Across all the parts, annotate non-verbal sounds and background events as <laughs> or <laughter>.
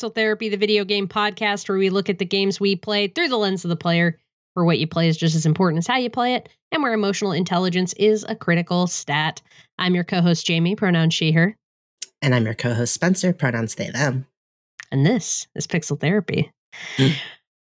Pixel Therapy, the video game podcast where we look at the games we play through the lens of the player, where what you play is just as important as how you play it, and where emotional intelligence is a critical stat. I'm your co host, Jamie, pronoun she, her. And I'm your co host, Spencer, pronouns they, them. And this is Pixel Therapy. Mm.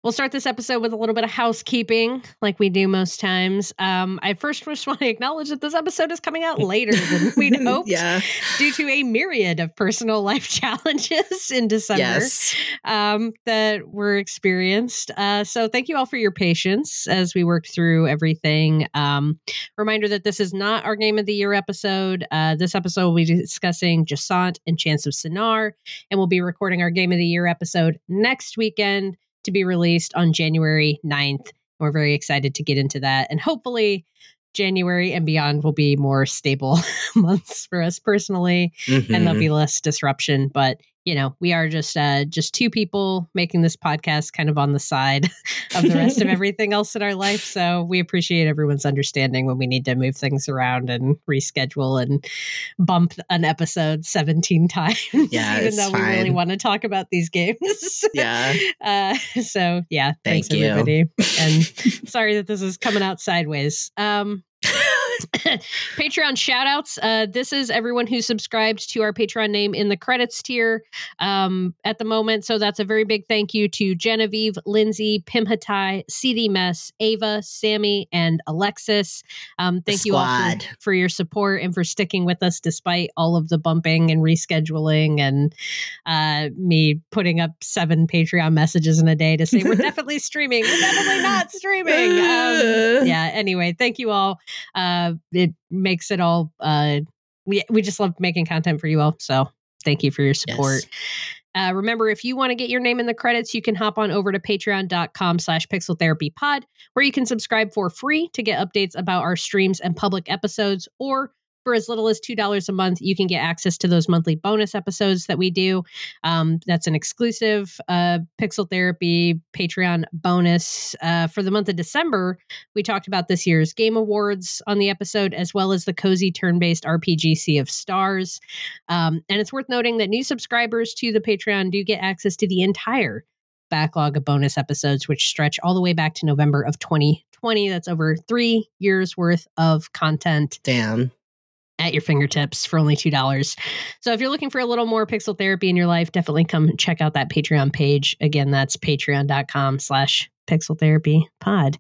We'll start this episode with a little bit of housekeeping, like we do most times. Um, I first <laughs> just want to acknowledge that this episode is coming out later than we'd <laughs> hoped, yeah. due to a myriad of personal <laughs> life challenges in December yes. um, that were experienced. Uh, so, thank you all for your patience as we worked through everything. Um, reminder that this is not our Game of the Year episode. Uh, this episode will be discussing Jusant and Chants of Sennaar, and we'll be recording our Game of the Year episode next weekend to be released on January 9th. We're very excited to get into that. And hopefully, January and beyond will be more stable <laughs> months for us personally, mm-hmm. and there'll be mm-hmm. less disruption. But you know, we are just uh, just two people making this podcast kind of on the side <laughs> of the rest of <laughs> everything else in our life. So we appreciate everyone's understanding when we need to move things around and reschedule and bump an episode 17 <laughs> times, yeah, even though fine. we really want to talk about these games. yeah. Uh, so yeah, thanks you. everybody. and sorry that this is coming out sideways. Um, <laughs> Patreon shoutouts. Uh, this is everyone who subscribed to our Patreon name in the credits tier um, at the moment. So that's a very big thank you to Genevieve, Lindsay, Pimhatai, CD Mess, Ava, Sammy, and Alexis. Um, thank you all for, for, your support and for sticking with us despite all of the bumping and rescheduling and uh, me putting up seven Patreon messages in a day to say we're <laughs> definitely streaming. We're definitely not streaming. Um, <laughs> yeah. Anyway, thank you all. Uh, it makes it all uh we we just love making content for you all so thank you for your support yes. Uh, remember, if you want to get your name in the credits, you can hop on over to patreon.com slash pixel therapy pod, where you can subscribe for free to get updates about our streams and public episodes, or for as little as $2 a month, you can get access to those monthly bonus episodes that we do. Um, that's an exclusive uh, Pixel Therapy Patreon bonus. Uh, for the month of December, we talked about this year's Game Awards on the episode, as well as the cozy turn based RPG Sea of Stars. Um, and it's worth noting that new subscribers to the Patreon do get access to the entire backlog of bonus episodes, which stretch all the way back to November of 2020. That's over three years worth of content. Damn at your fingertips for only $2. So if you're looking for a little more pixel therapy in your life, definitely come check out that Patreon page. Again, that's patreon.com slash pixel therapy pod.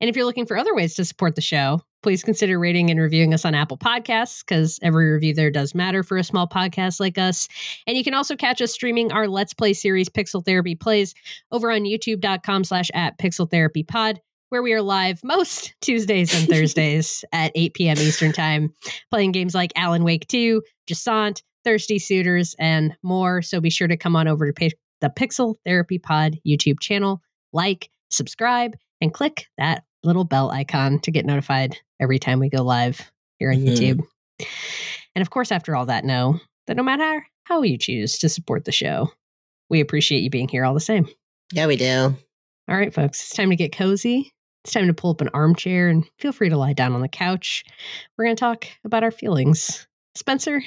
And if you're looking for other ways to support the show, please consider rating and reviewing us on Apple Podcasts because every review there does matter for a small podcast like us. And you can also catch us streaming our Let's Play series Pixel Therapy Plays over on youtube.com slash at pixel therapy pod where we are live most <laughs> Tuesdays and Thursdays <laughs> at 8 p.m. Eastern Time, playing games like Alan Wake 2, Jusant, Thirsty Suitors, and more. So be sure to come on over to the Pixel Therapy Pod YouTube channel, like, subscribe, and click that little bell icon to get notified every time we go live here on mm-hmm. YouTube. And of course, after all that, know that no matter how you choose to support the show, we appreciate you being here all the same. Yeah, we do. All right, folks, it's time to get cozy it's time to pull up an armchair and feel free to lie down on the couch. We're going to talk about our feelings. Spencer,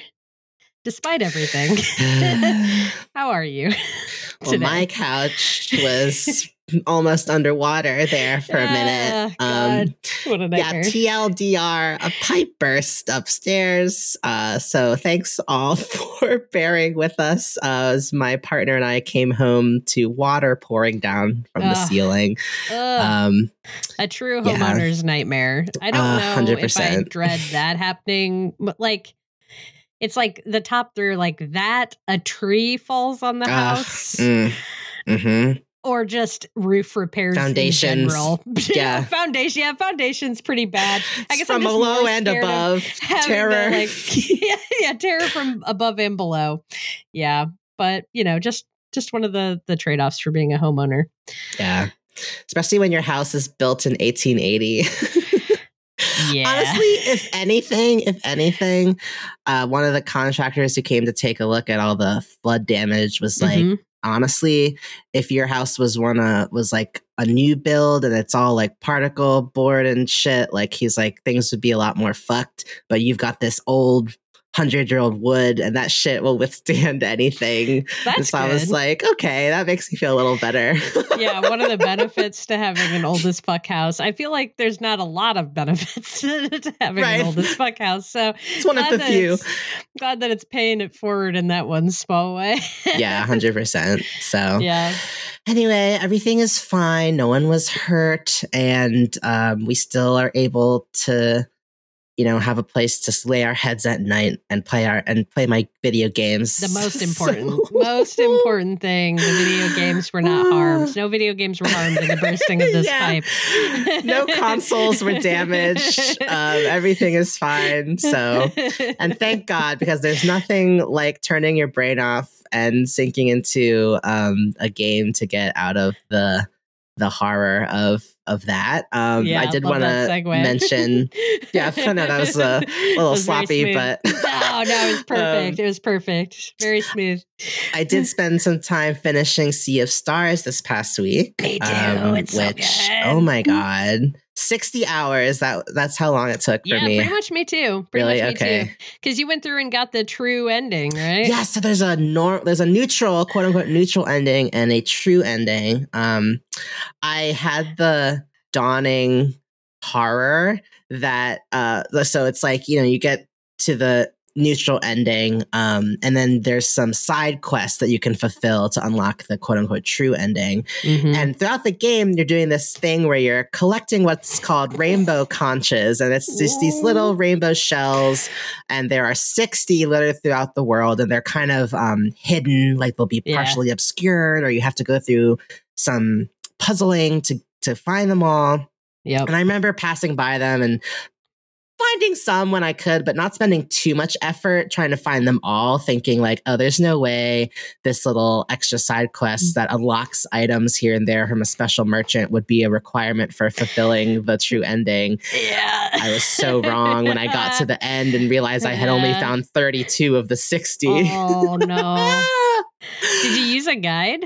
despite everything, <laughs> <sighs> how are you? <laughs> well, my couch was almost underwater there for a minute. Um, what a yeah, TLDR, a pipe burst upstairs. Uh, so thanks all <laughs> for bearing with us uh, as my partner and I came home to water pouring down from the ceiling. Um, a true homeowner's yeah. nightmare. I don't uh, know 100%. if I dread that happening, but like it's like the top three like that a tree falls on the house. Mm, mm-hmm or just roof repairs foundations. <laughs> Yeah, foundation. Yeah, foundation's pretty bad. I guess from I'm low and above <laughs> terror. Like, <laughs> yeah, yeah, terror from above and below. Yeah, but you know, just just one of the the trade offs for being a homeowner. Yeah, especially when your house is built in 1880. Yeah. Honestly, if anything, if anything, uh, one of the contractors who came to take a look at all the flood damage was like, mm-hmm honestly if your house was one uh was like a new build and it's all like particle board and shit like he's like things would be a lot more fucked but you've got this old hundred year old wood, and that shit will withstand <laughs> anything. That's so good. I was like, okay, that makes me feel a little better. <laughs> yeah, one of the benefits to having an old as fuck house. I feel like there's not a lot of benefits <laughs> to having Right. an old as fuck house. So it's one of the few. Glad that it's paying it forward in that one small way. yeah, hundred percent. So yeah. anyway, everything is fine. No one was hurt, and um, we still are able to, you know, have a place to lay our heads at night and play our and play my video games. The most <laughs> So- important, most important thing. The video games were not harmed. <laughs> No video games were harmed in the bursting of this <laughs> Yeah. pipe. no consoles were damaged. Um, everything is fine. So, and thank God because there's nothing like turning your brain off and sinking into um, a game to get out of the the horror of of that. Um, I did want to mention. <laughs> Yeah, I know that was a little was sloppy, but <laughs> no, no, it was <laughs> perfect. Um, it was perfect. Very smooth. I did spend some time finishing Sea of Stars this past week. Me too. um, it's so which good. oh my god, sixty hours. That that's how long it took for yeah, me. pretty much me too. Pretty Really? much me too. Okay. Because you went through and got the true ending, right? Yeah, so there's a norm, there's a neutral, quote unquote, neutral ending and a true ending. Um, I had the dawning horror that, uh, so it's like you know you get to the neutral ending, um, and then there's some side quests that you can fulfill to unlock the quote unquote true ending. Mhm. And throughout the game, you're doing this thing where you're collecting what's called rainbow conches, and it's just these little rainbow shells, and there are 60 littered throughout the world, and they're kind of um, hidden, like they'll be Yeah. partially obscured, or you have to go through some puzzling to to find them all. Yep. And I remember passing by them and finding some when I could, but not spending too much effort trying to find them all, thinking like, oh, there's no way this little extra side Mm. quest that unlocks items here and there from a special merchant would be a requirement for fulfilling the true ending. Yeah. I was so wrong when I got to <laughs> the end and realized I had only found 32 of the 60. Oh no. <laughs> Did you use a guide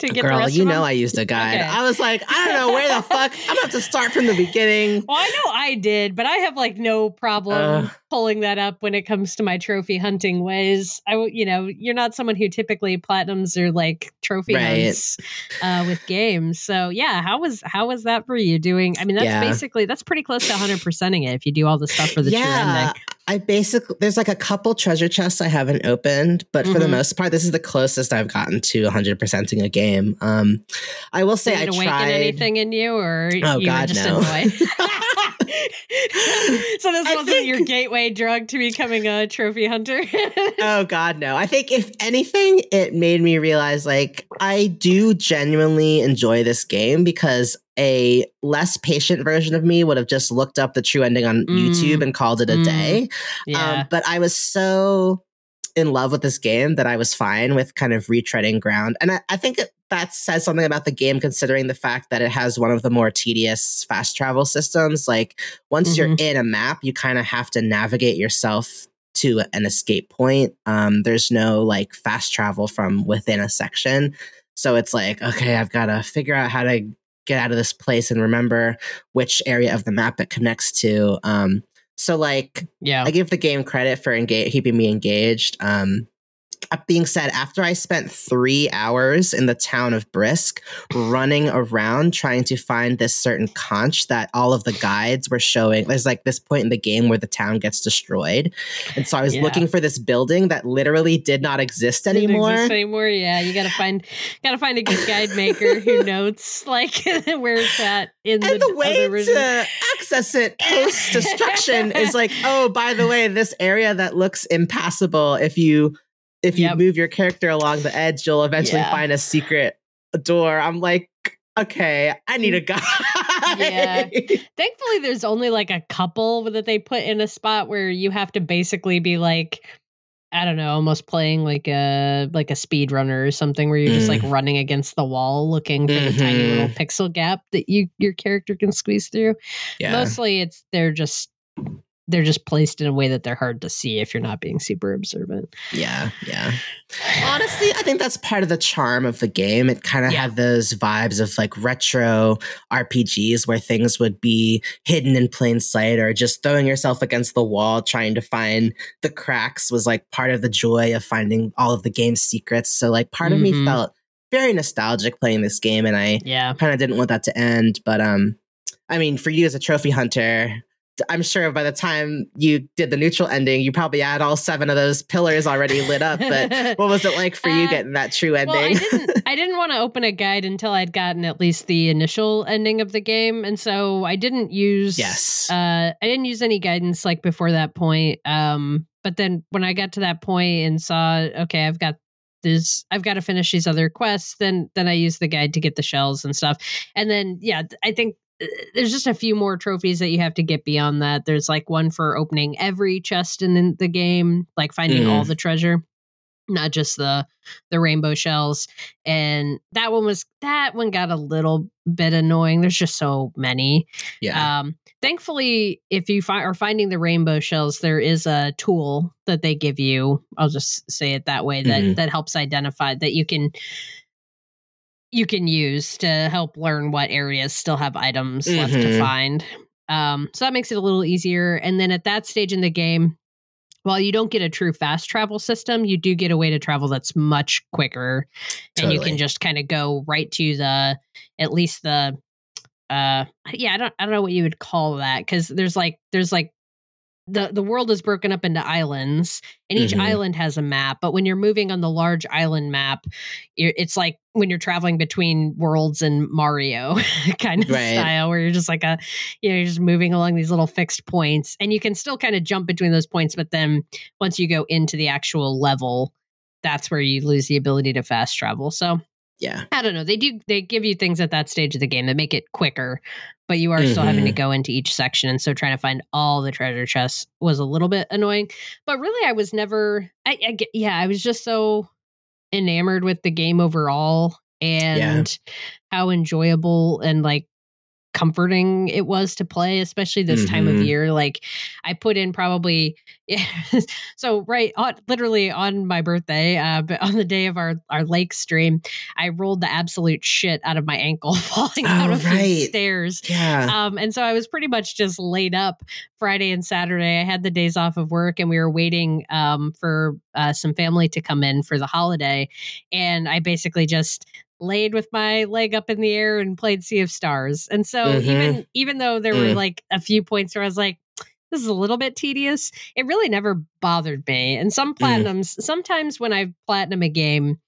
to get the Girl, rest you know? I used a guide. Okay. I was like, I don't know where the fuck. I'm gonna have to start from the beginning. Well, I know I did, but I have like no problem Ugh. pulling that up when it comes to my trophy hunting ways. I, you know, you're not someone who typically platinums or like trophy Right. hunts uh, with games. So yeah, how was how was that for you doing? I mean, that's Yeah. basically that's pretty close to 100 percenting it if you do all the stuff for the ending. I basically there's like a couple treasure chests I haven't opened, but for the Mhm. most part, this is the closest I've gotten to 100 percenting a game. Um, I will say Did I tried. anything in you, or Oh, you God, just no. <laughs> <laughs> <laughs> so this I wasn't your gateway drug to becoming a trophy hunter. <laughs> Oh God, no! I think if anything, it made me realize like I do genuinely enjoy this game because a less patient version of me would have just looked up the true ending on Mm. YouTube and called it a Mm. day. yeah. Um, but I was so in love with this game that I was fine with kind of retreading ground. And I, I think it- that says something about the game, considering the fact that it has one of the more tedious fast travel systems. Like, once you're Mhm. in a map, you kind of have to navigate yourself to an escape point. Um, there's no like fast travel from within a section. So it's like, okay, I've got to figure out how to get out of this place and remember which area of the map it connects to. Um, so like yeah. I give the game credit for engage- keeping me engaged. Um, that being said, after I spent three hours in the town of Brisk running around trying to find this certain conch that all of the guides were showing, there's like this point in the game where the town gets destroyed. And so I was Yeah. looking for this building that literally did not exist Didn't anymore. exist anymore. Yeah, you gotta find gotta find a good guide maker who <laughs> notes like <laughs> where it's at in and the, the way to access it post destruction is like, oh, by the way, this area that looks impassable, if you if you Yep. move your character along the edge, you'll eventually Yeah. find a secret door. I'm like, okay, I need a guy. Yeah. Thankfully, there's only like a couple that they put in a spot where you have to basically be like, I don't know, almost playing like a like a speed runner or something where you're just like Mm. running against the wall looking for the tiny little Mhm. pixel gap that you your character can squeeze through. yeah. Mostly it's they're just they're just placed in a way that they're hard to see if you're not being super observant. Yeah, yeah. <sighs> Honestly, I think that's part of the charm of the game. It kind of Yeah. had those vibes of like retro RPGs where things would be hidden in plain sight or just throwing yourself against the wall trying to find the cracks was like part of the joy of finding all of the game's secrets. So like part of Mhm. me felt very nostalgic playing this game and I Yeah. kind of didn't want that to end, but um I mean, for you as a trophy hunter, I'm sure by the time you did the neutral ending, you probably had all seven of those pillars already lit up. But <laughs> what was it like for you Uh, getting that true ending? Well, I didn't. <laughs> I didn't want to open a guide until I'd gotten at least the initial ending of the game, and so I didn't use. yes. Uh, I didn't use any guidance like before that point. Um, but then when I got to that point and saw, okay, I've got this, I've got to finish these other quests. Then, then I used the guide to get the shells and stuff. And then, yeah, I think there's just a few more trophies that you have to get beyond that. There's like one for opening every chest in the- game, like finding all the treasure, not just the the rainbow shells. And that one was that one got a little bit annoying. There's just so many. yeah. Um, thankfully, if you fi- are finding the rainbow shells, there is a tool that they give you. I'll just say it that way that Mhm. that helps identify that you can you can use to help learn what areas still have items left to Mhm. find. Um, so that makes it a little easier. And then at that stage in the game, while you don't get a true fast travel system, you do get a way to travel that's much quicker, and you can just kind of go right to the at least the uh yeah i don't i don't know what you would call that because there's like there's like the the world is broken up into islands and each Mhm. island has a map but when you're moving on the large island map it's like when you're traveling between worlds and mario <laughs> kind of Right. style where you're just like a you know you're just moving along these little fixed points and you can still kind of jump between those points but then once you go into the actual level that's where you lose the ability to fast travel so yeah. I don't know. They do they give you things at that stage of the game that make it quicker, but you are still having to Mhm. go into each section, and so trying to find all the treasure chests was a little bit annoying. But really, I was never. I, I yeah, I was just so enamored with the game overall and how enjoyable and like comforting it was to play especially this time of Mhm. year like i put in probably <laughs> so right on literally on my birthday uh but on the day of our our lake stream i rolled the absolute shit out of my ankle <laughs> falling out Oh, of the stairs Yeah. um, and so I was pretty much just laid up Friday and Saturday. I had the days off of work, and we were waiting um, for uh, some family to come in for the holiday. And I basically just laid with my leg up in the air and played Sea of Stars. And so Mhm. even even though there were Mm. like a few points where I was like. This is a little bit tedious. It really never bothered me. And some Mm. platinums, sometimes when I platinum a game,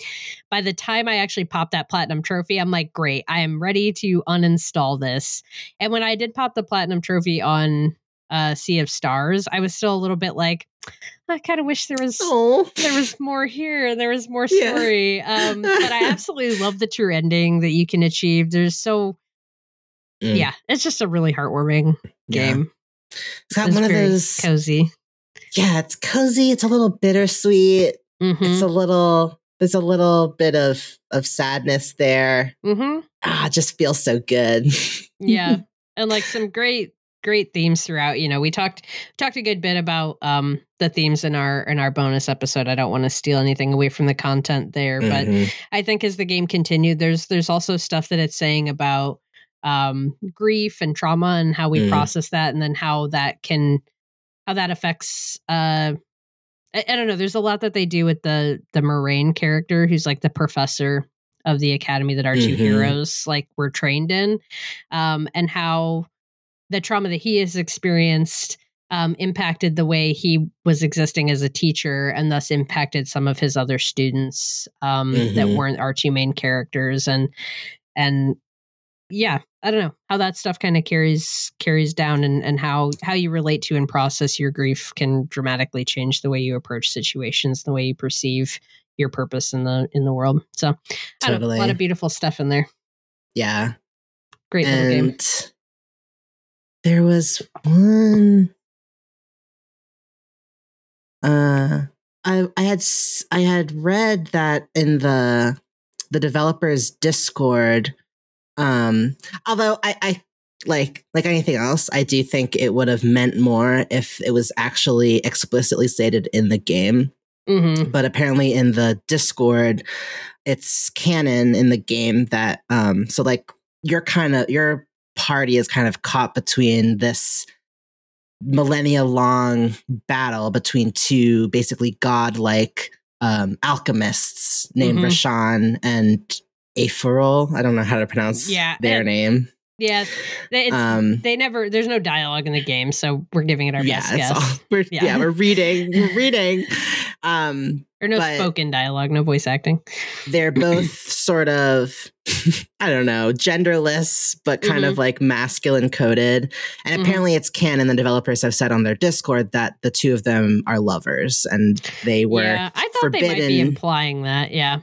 by the time I actually pop that platinum trophy, I'm like, great, I am ready to uninstall this. And when I did pop the platinum trophy on uh, Sea of Stars, I was still a little bit like, I kind of wish there was oh. there was more here. There was more Yeah. story. Um, but I <laughs> absolutely love the true ending that you can achieve. There's so Mm. yeah, it's just a really heartwarming Yeah. game. It's got It's one of those. cozy. Yeah, it's cozy. It's a little bittersweet. hmm It's a little. There's a little bit of of sadness there. hmm Ah, it just feels so good. yeah <laughs> and like some great great themes throughout you know we talked talked a good bit about um the themes in our in our bonus episode i don't want to steal anything away from the content there but Mhm. i think as the game continued there's there's also stuff that it's saying about um grief and trauma and how we Mm. process that and then how that can how that affects uh I, I don't know there's a lot that they do with the the moraine character who's like the professor of the academy that our 2 Mhm. heroes like were trained in um and how the trauma that he has experienced um, impacted the way he was existing as a teacher and thus impacted some of his other students um, that Mhm. weren't our two main characters. And and yeah i don't know how that stuff kind of carries carries down and and how how you relate to and process your grief can dramatically change the way you approach situations the way you perceive your purpose in the in the world. So know, a lot of beautiful stuff in there. Yeah. great little game. And there was one uh i i had i had read that in the the developers discord um although i i like like anything else, I do think it would have meant more if it was actually explicitly stated in the game. Mm-hmm. But apparently in the Discord, it's canon in the game that um so like you're kind of your party is kind of caught between this millennia long battle between two basically godlike um, alchemists named Mhm. Resh'an and Aephorul. I don't know how to pronounce Yeah, their and- name. Yeah, they, Um, they never. There's no dialogue in the game, so we're giving it our yeah, best guess. all, we're, Yeah. yeah. we're reading, we're reading. <laughs> Um, or no spoken dialogue, no voice acting. they're <clears throat> both sort of I don't know, genderless, but kind Mhm. of like masculine coded. And Mhm. apparently it's canon. The developers have said on their Discord that the two of them are lovers and they were yeah, I thought they might be implying that. Yeah.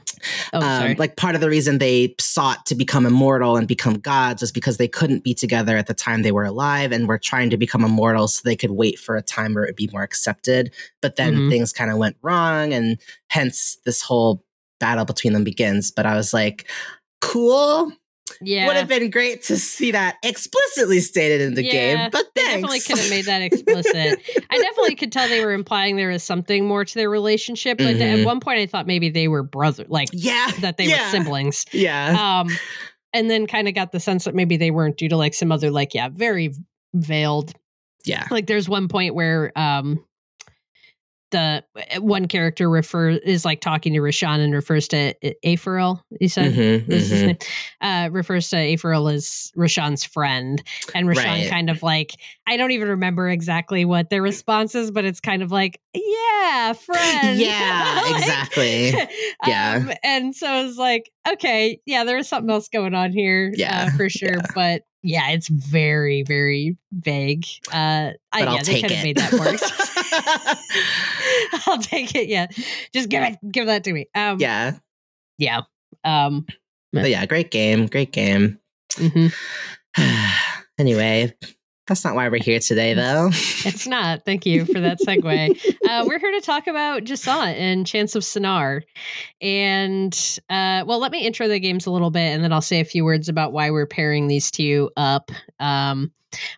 Oh, um, sorry. like part of the reason they sought to become immortal and become gods was because they couldn't be together at the time they were alive and were trying to become immortal so they could wait for a time where it would be more accepted. But then Mhm. things kind of went wrong and hence this whole battle between them begins. But I was like, cool. yeah. Would have been great to see that explicitly stated in the Yeah, game. But They thanks. definitely could have made that explicit. I definitely could tell they were implying there was something more to their relationship, but Mhm. at one point I thought maybe they were brother, like yeah. that they yeah, were siblings. Yeah. Um, and then kind of got the sense that maybe they weren't due to like some other like yeah, very veiled. yeah. Like there's one point where um the one character refer is like talking to Resh'an and refers to Aephorul. You said Mhm, this is his mhm. name, uh, refers to Aephorul as Resh'an's friend, and Resh'an Right. kind of like I don't even remember exactly what their response is, but it's kind of like yeah, friend, Yeah, <laughs> Like, exactly. <laughs> Yeah. um, and so I was like, okay, yeah, there is something else going on here, Yeah, uh, for sure, yeah. but yeah, it's very, very vague. Uh, I, yeah, they take could have it. made that explicit. <laughs> <laughs> I'll take it. Yeah, just give it, give that to me. Um, yeah. yeah. Um, But yeah, great game. Great game. mhm. <sighs> anyway, that's not why we're here today, though. <laughs> It's not. Thank you for that segue. uh, we're here to talk about Jusant and Chants of Sennaar. And, uh, well, let me intro the games a little bit and then I'll say a few words about why we're pairing these two up. Um,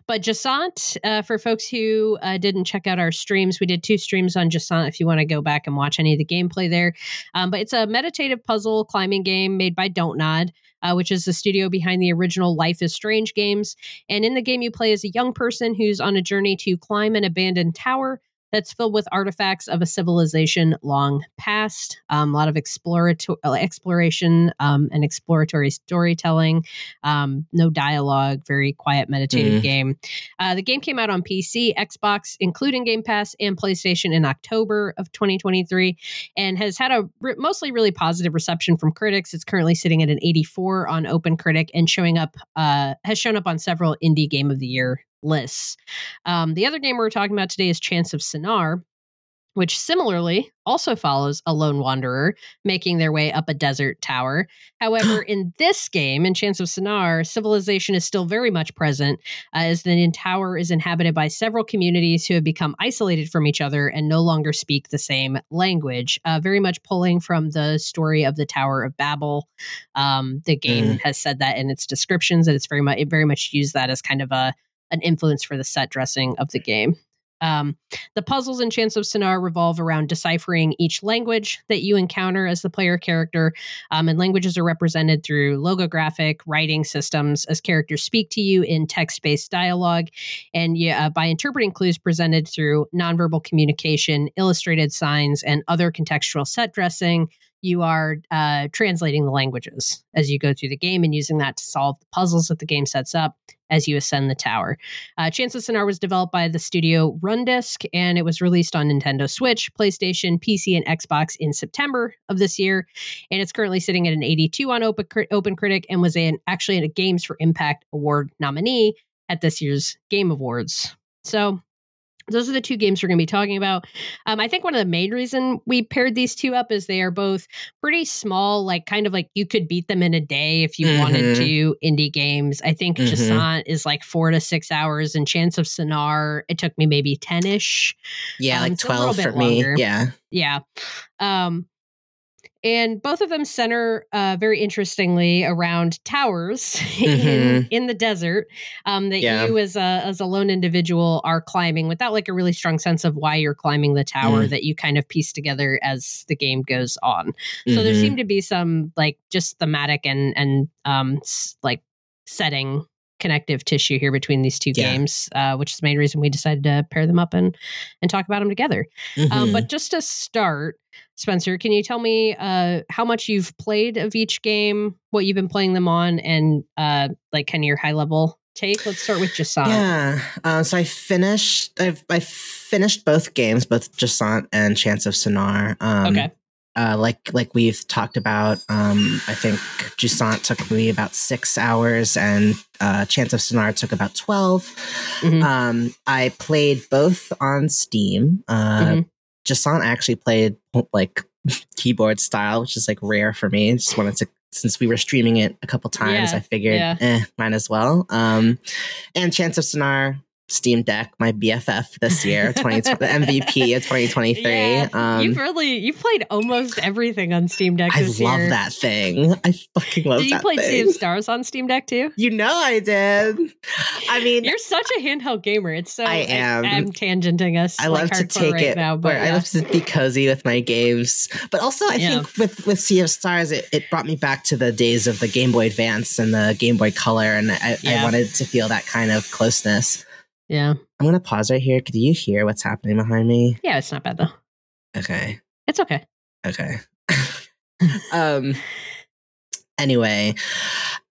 but Jusant, uh, for folks who uh, didn't check out our streams, we did two streams on Jusant if you want to go back and watch any of the gameplay there. Um, but it's a meditative puzzle climbing game made by Don't Nod. Uh, which is the studio behind the original Life is Strange games. And in the game, you play as a young person who's on a journey to climb an abandoned tower that's filled with artifacts of a civilization long past. Um, a lot of explorato- uh, exploration um, and exploratory storytelling. Um, no dialogue, very quiet, meditative Mm. game. Uh, the game came out on PC, Xbox, including Game Pass, and PlayStation in October of 2023, and has had a re- mostly really positive reception from critics. It's currently sitting at an 84 on OpenCritic and showing up uh, has shown up on several indie game of the year lists. Um, the other game we're talking about today is Chants of Sennaar, which similarly also follows a lone wanderer making their way up a desert tower. However, <gasps> in this game, in Chants of Sennaar, civilization is still very much present, uh, as the tower is inhabited by several communities who have become isolated from each other and no longer speak the same language. Uh, very much pulling from the story of the Tower of Babel. Um, the game has said that in its descriptions, and it's very much it very much used that as kind of a an influence for the set dressing of the game. Um, the puzzles in Chants of Sennaar revolve around deciphering each language that you encounter as the player character, um, and languages are represented through logographic writing systems as characters speak to you in text-based dialogue, and yeah, uh, by interpreting clues presented through nonverbal communication, illustrated signs, and other contextual set dressing. You are uh, translating the languages as you go through the game and using that to solve the puzzles that the game sets up as you ascend the tower. Uh, Chants of Sennaar was developed by the studio Rundisc, and it was released on Nintendo Switch, PlayStation, PC, and Xbox in September of this year. And it's currently sitting at an 82 on Open, Open Critic and was an, actually a Games for Impact Award nominee at this year's Game Awards. So those are the two games we're going to be talking about. Um, I think one of the main reason we paired these two up is they are both pretty small, like kind of like you could beat them in a day if you wanted Mhm. to. Indie games. I think. Jusant is like four to six hours, and Chants of Sennaar it took me maybe ten ish. Yeah, Um, like a 12 for bit me. Yeah. Yeah. Um, and both of them center uh, very interestingly around towers <laughs> in, Mhm. in the desert um, that Yeah. you as a as a lone individual are climbing without like a really strong sense of why you're climbing the tower Mm. that you kind of piece together as the game goes on. So there Mhm. seemed to be some like just thematic and and um s- like setting connective tissue here between these two Yeah. games, uh, which is the main reason we decided to pair them up and and talk about them together. Um, Mhm. but just to start, Spencer, can you tell me uh, how much you've played of each game, what you've been playing them on, and uh, like kind of your high level take? Let's start with Jusant. Yeah. Uh, so I finished. I've I finished both games, both Jusant and Chants of Sennaar. Um, okay. Uh, like like we've talked about, um, I think Jusant took me about six hours, and uh, Chants of Sennaar took about 12 Mhm. Um, I played both on Steam. Uh, Mhm. Jusant actually played like <laughs> keyboard style, which is like rare for me. Just wanted to since we were streaming it a couple times, Yeah, I figured, yeah. eh, might as well. Um, and Chants of Sennaar, Steam Deck, my BFF this year, 20, the MVP of 2023. Yeah, um, you've really you've played almost everything on Steam Deck I love year. that thing. I fucking love that. Did you play Sea of Stars on Steam Deck too? You know I did. I mean, You're such a handheld gamer. It's so I am. I, am tangenting us. I like, love to take right it now, but where I love to be cozy with my games. But also, I Yeah. think with with Sea of Stars, it, it brought me back to the days of the Game Boy Advance and the Game Boy Color, and I, Yeah. I wanted to feel that kind of closeness. Yeah, I'm gonna pause right here. Could you hear what's happening behind me? yeah. It's not bad though. Okay, It's okay. okay. <laughs> um. Anyway,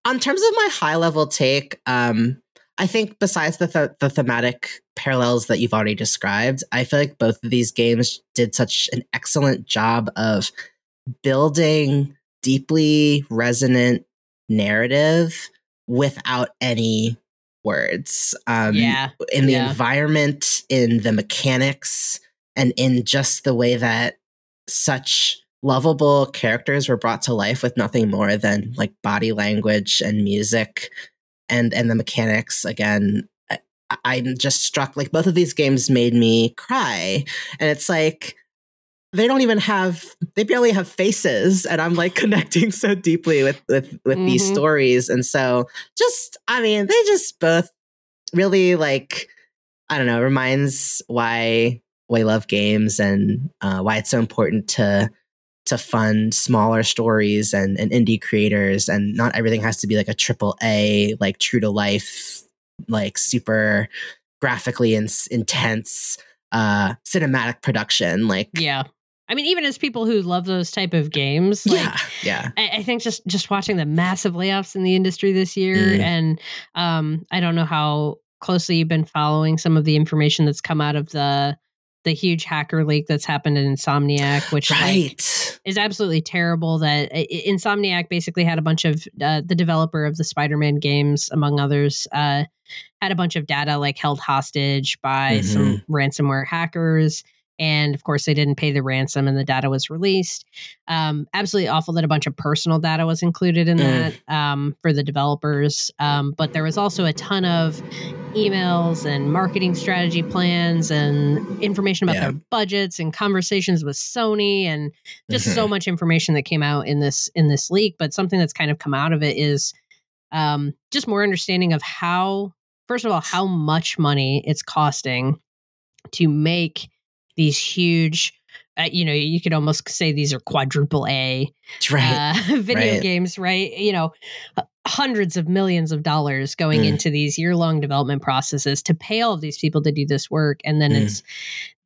on terms of my high level take, um, I think besides the th- the thematic parallels that you've already described, I feel like both of these games did such an excellent job of building deeply resonant narrative without any words. Um, yeah, in the yeah. environment, in the mechanics, and in just the way that such lovable characters were brought to life with nothing more than like body language and music and and the mechanics again I, i'm just struck like both of these games made me cry and it's like they don't even have they barely have faces and i'm like <laughs> connecting so deeply with with with these Mhm. stories and so just i mean they just both really like i don't know reminds why why I love games and uh, why it's so important to to fund smaller stories and, and indie creators and not everything has to be like a triple A like true to life like super graphically in- intense uh cinematic production like yeah. I mean, even as people who love those type of games, like yeah yeah I, I think just just watching the massive layoffs in the industry this year, Mm. and um, I don't know how closely you've been following some of the information that's come out of the the huge hacker leak that's happened in Insomniac, which like, is absolutely terrible. That Insomniac basically had a bunch of uh, the developer of the Spider-Man games, among others, uh, had a bunch of data like held hostage by some ransomware hackers. And of course, they didn't pay the ransom, and the data was released. Um, absolutely awful that a bunch of personal data was included in Mm. that um, for the developers. Um, but there was also a ton of emails and marketing strategy plans and information about Yeah. their budgets and conversations with Sony and just Mhm. so much information that came out in this in this leak but something that's kind of come out of it is um, just more understanding of how first of all how much money it's costing to make these huge uh, you know you could almost say these are quadruple a right uh, <laughs> video right. games right you know hundreds of millions of dollars going Mm. into these year-long development processes to pay all of these people to do this work and then Mm. it's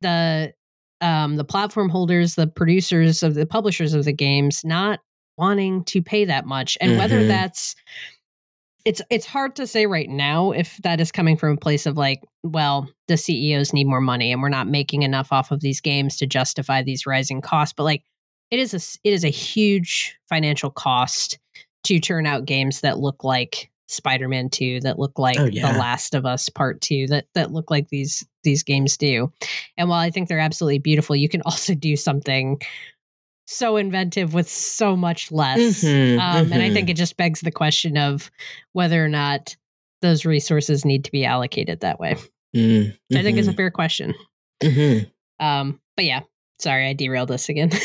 the um, the platform holders the producers of the publishers of the games not wanting to pay that much and whether Mhm. that's it's it's hard to say right now if that is coming from a place of like well the CEOs need more money and we're not making enough off of these games to justify these rising costs but like it is a it is a huge financial cost to turn out games that look like Spider-Man 2 that look like Oh, yeah. The Last of Us Part 2 that that look like these these games do. And while I think they're absolutely beautiful, you can <laughs> also do something so inventive with so much less. Mhm, um, And I think it just begs the question of whether or not those resources need to be allocated that way. Mm, Which I think is a mhm, fair question. mhm. Um, but yeah, Sorry, I derailed us again. no,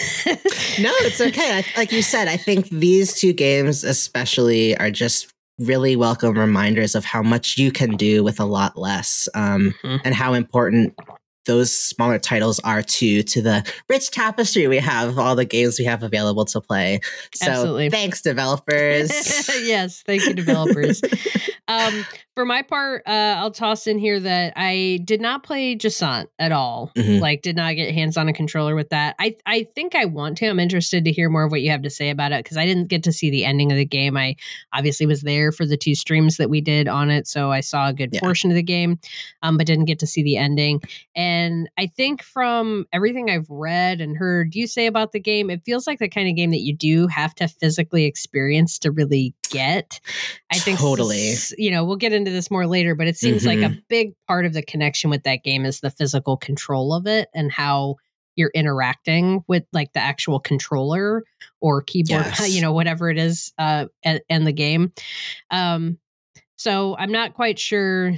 it's okay. I, like you said, I think these two games, especially, are just really welcome reminders of how much you can do with a lot less um, mm-hmm. and how important those smaller titles are too to the rich tapestry we have all the games we have available to play. So Absolutely. thanks, developers. <laughs> yes, thank you, developers. <laughs> um, for my part, uh, I'll toss in here that I did not play Jusant at all. Mm-hmm. Like, did not get hands on a controller with that. I I think I want to. I'm interested to hear more of what you have to say about it because I didn't get to see the ending of the game. I obviously was there for the two streams that we did on it, so I saw a good yeah. portion of the game, um, but didn't get to see the ending. And I think from everything I've read and heard you say about the game, it feels like the kind of game that you do have to physically experience to really get. I think totally. You know, we'll get into this more later, but it seems mm-hmm. like a mm-hmm. big part of the connection with that game is the physical control of it and how you're interacting with like the actual controller or keyboard, <laughs> yes. you know, whatever it is, uh, and the game. Um, so I'm not quite sure.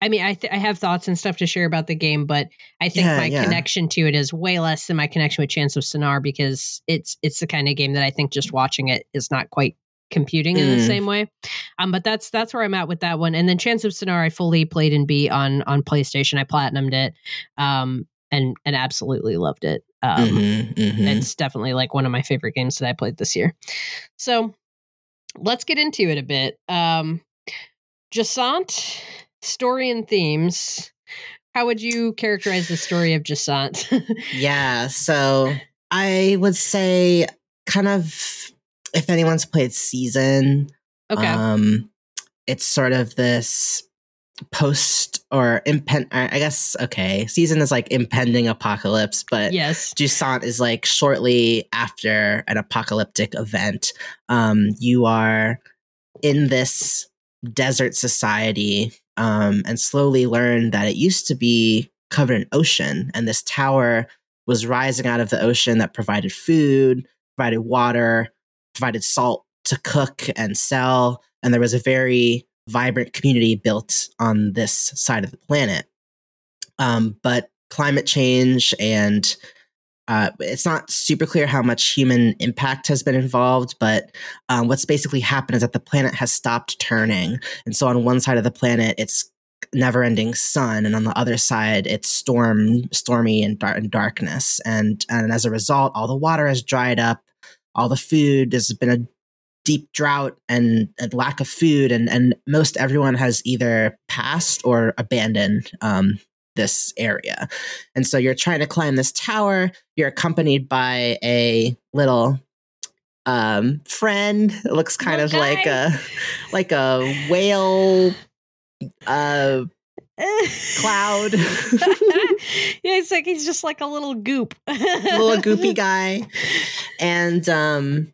I mean, I th- I have thoughts and stuff to share about the game, but I think yeah, my yeah. connection to it is way less than my connection with Chants of Sennaar because it's it's the kind of game that I think just watching it is not quite computing in mm. the same way. Um, but that's that's where I'm at with that one. And then Chants of Sennaar, I fully played and beat on on PlayStation. I platinumed it, um, and and absolutely loved it. Um, mm-hmm, mm-hmm. It's definitely like one of my favorite games that I played this year. So let's get into it a bit. Um, Jusant story and themes. How would you characterize the story of Jusant? <laughs> yeah, so I would say kind of if anyone's played Season, okay. um, it's sort of this post or impend I guess okay. Season is like impending apocalypse, but yes, Jusant is like shortly after an apocalyptic event. Um, you are in this desert society um, and slowly learn that it used to be covered in ocean, and this tower was rising out of the ocean that provided food, provided water, provided salt to cook and sell. And there was a very vibrant community built on this side of the planet. Um, but climate change and uh, it's not super clear how much human impact has been involved, but um, what's basically happened is that the planet has stopped turning. And so on one side of the planet, it's never ending sun. And on the other side, it's storm, stormy and, dar- and darkness. And, and as a result, all the water has dried up all the food. There's been a deep drought and a lack of food, and and most everyone has either passed or abandoned um, this area. And so you're trying to climb this tower. You're accompanied by a little um, friend. It looks kind of like a like a whale uh cloud. <laughs> yeah, it's like he's just like a little goop. A little goopy guy. And um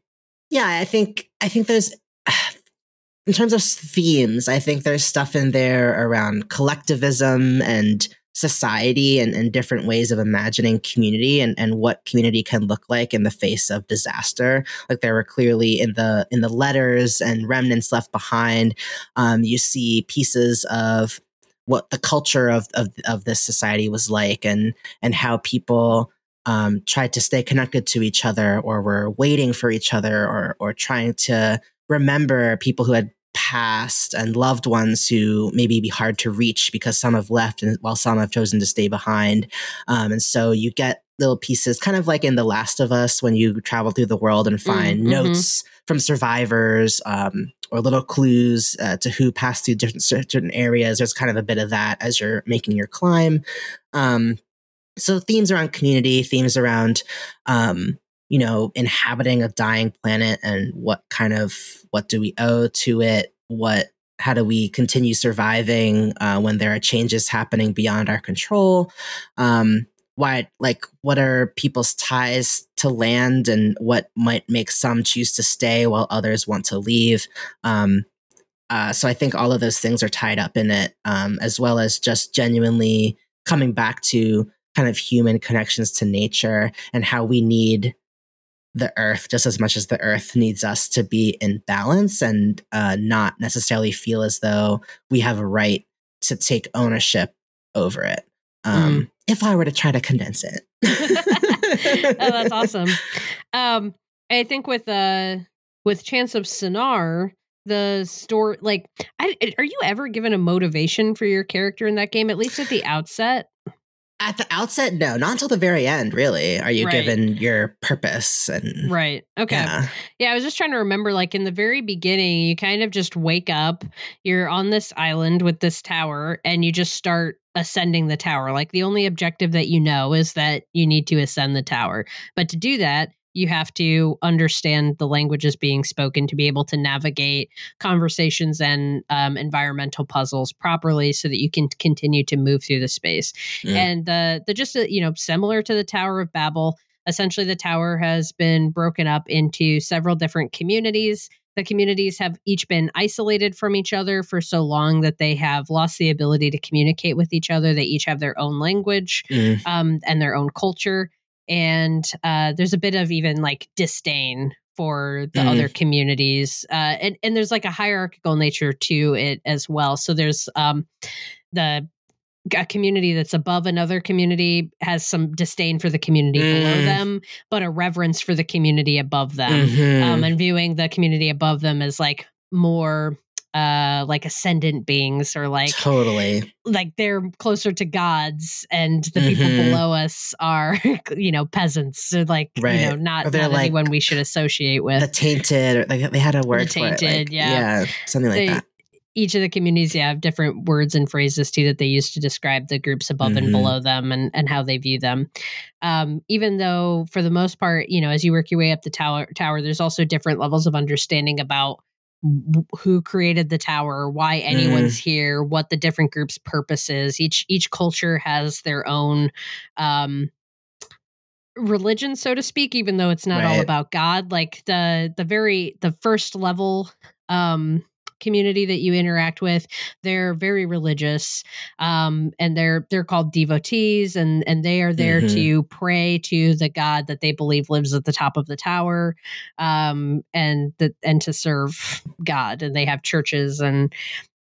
yeah, I think I think there's <sighs> in terms of themes, I think there's stuff in there around collectivism and society and, and different ways of imagining community and, and what community can look like in the face of disaster. Like there were clearly in the in the letters and remnants left behind, um, you see pieces of what the culture of, of, of this society was like and and how people um, tried to stay connected to each other or were waiting for each other or or trying to remember people who had passed and loved ones who maybe be hard to reach because some have left and while some have chosen to stay behind um, and so you get little pieces kind of like in the last of us when you travel through the world and find mm-hmm. notes from survivors um, or little clues uh, to who passed through different certain areas. There's kind of a bit of that as you're making your climb. Um, so themes around community, themes around um, you know inhabiting a dying planet and what kind of what do we owe to it? What how do we continue surviving uh, when there are changes happening beyond our control? Um, why like what are people's ties to land and what might make some choose to stay while others want to leave. Um, uh, so i think all of those things are tied up in it um, as well as just genuinely coming back to kind of human connections to nature and how we need the earth just as much as the earth needs us to be in balance and uh, not necessarily feel as though we have a right to take ownership over it Um, mm. If I were to try to condense it. <laughs> <laughs> oh, that's awesome. Um, I think with uh with Chants of Sennaar, the story like I, are you ever given a motivation for your character in that game at least at the outset at the outset no not until the very end really are you right. given your purpose and right okay yeah. yeah i was just trying to remember like in the very beginning you kind of just wake up you're on this island with this tower and you just start ascending the tower like the only objective that you know is that you need to ascend the tower but to do that you have to understand the languages being spoken to be able to navigate conversations and um, environmental puzzles properly so that you can continue to move through the space mm. and the the just uh, you know similar to the tower of babel essentially the tower has been broken up into several different communities the communities have each been isolated from each other for so long that they have lost the ability to communicate with each other they each have their own language mm. um, and their own culture and uh, there's a bit of even like disdain for the mm. other communities uh, and, and there's like a hierarchical nature to it as well so there's um, the a community that's above another community has some disdain for the community mm. below them but a reverence for the community above them um, mm-hmm. um, and viewing the community above them as like more uh like ascendant beings or like totally like they're closer to gods and the people mm-hmm. below us are <laughs> you know peasants so like right. you know not, not like anyone we should associate with the tainted or like they had a word the tainted it, like, yeah yeah something like they, that each of the communities yeah, have different words and phrases too that they use to describe the groups above mm-hmm. and below them and, and how they view them. Um, even though for the most part, you know, as you work your way up the tower tower, there's also different levels of understanding about who created the tower why anyone's mm. here what the different groups purpose is each each culture has their own um religion so to speak even though it's not right. all about god like the the very the first level um community that you interact with they're very religious um, and they're they're called devotees and and they are there mm-hmm. to pray to the god that they believe lives at the top of the tower um, and that and to serve god and they have churches and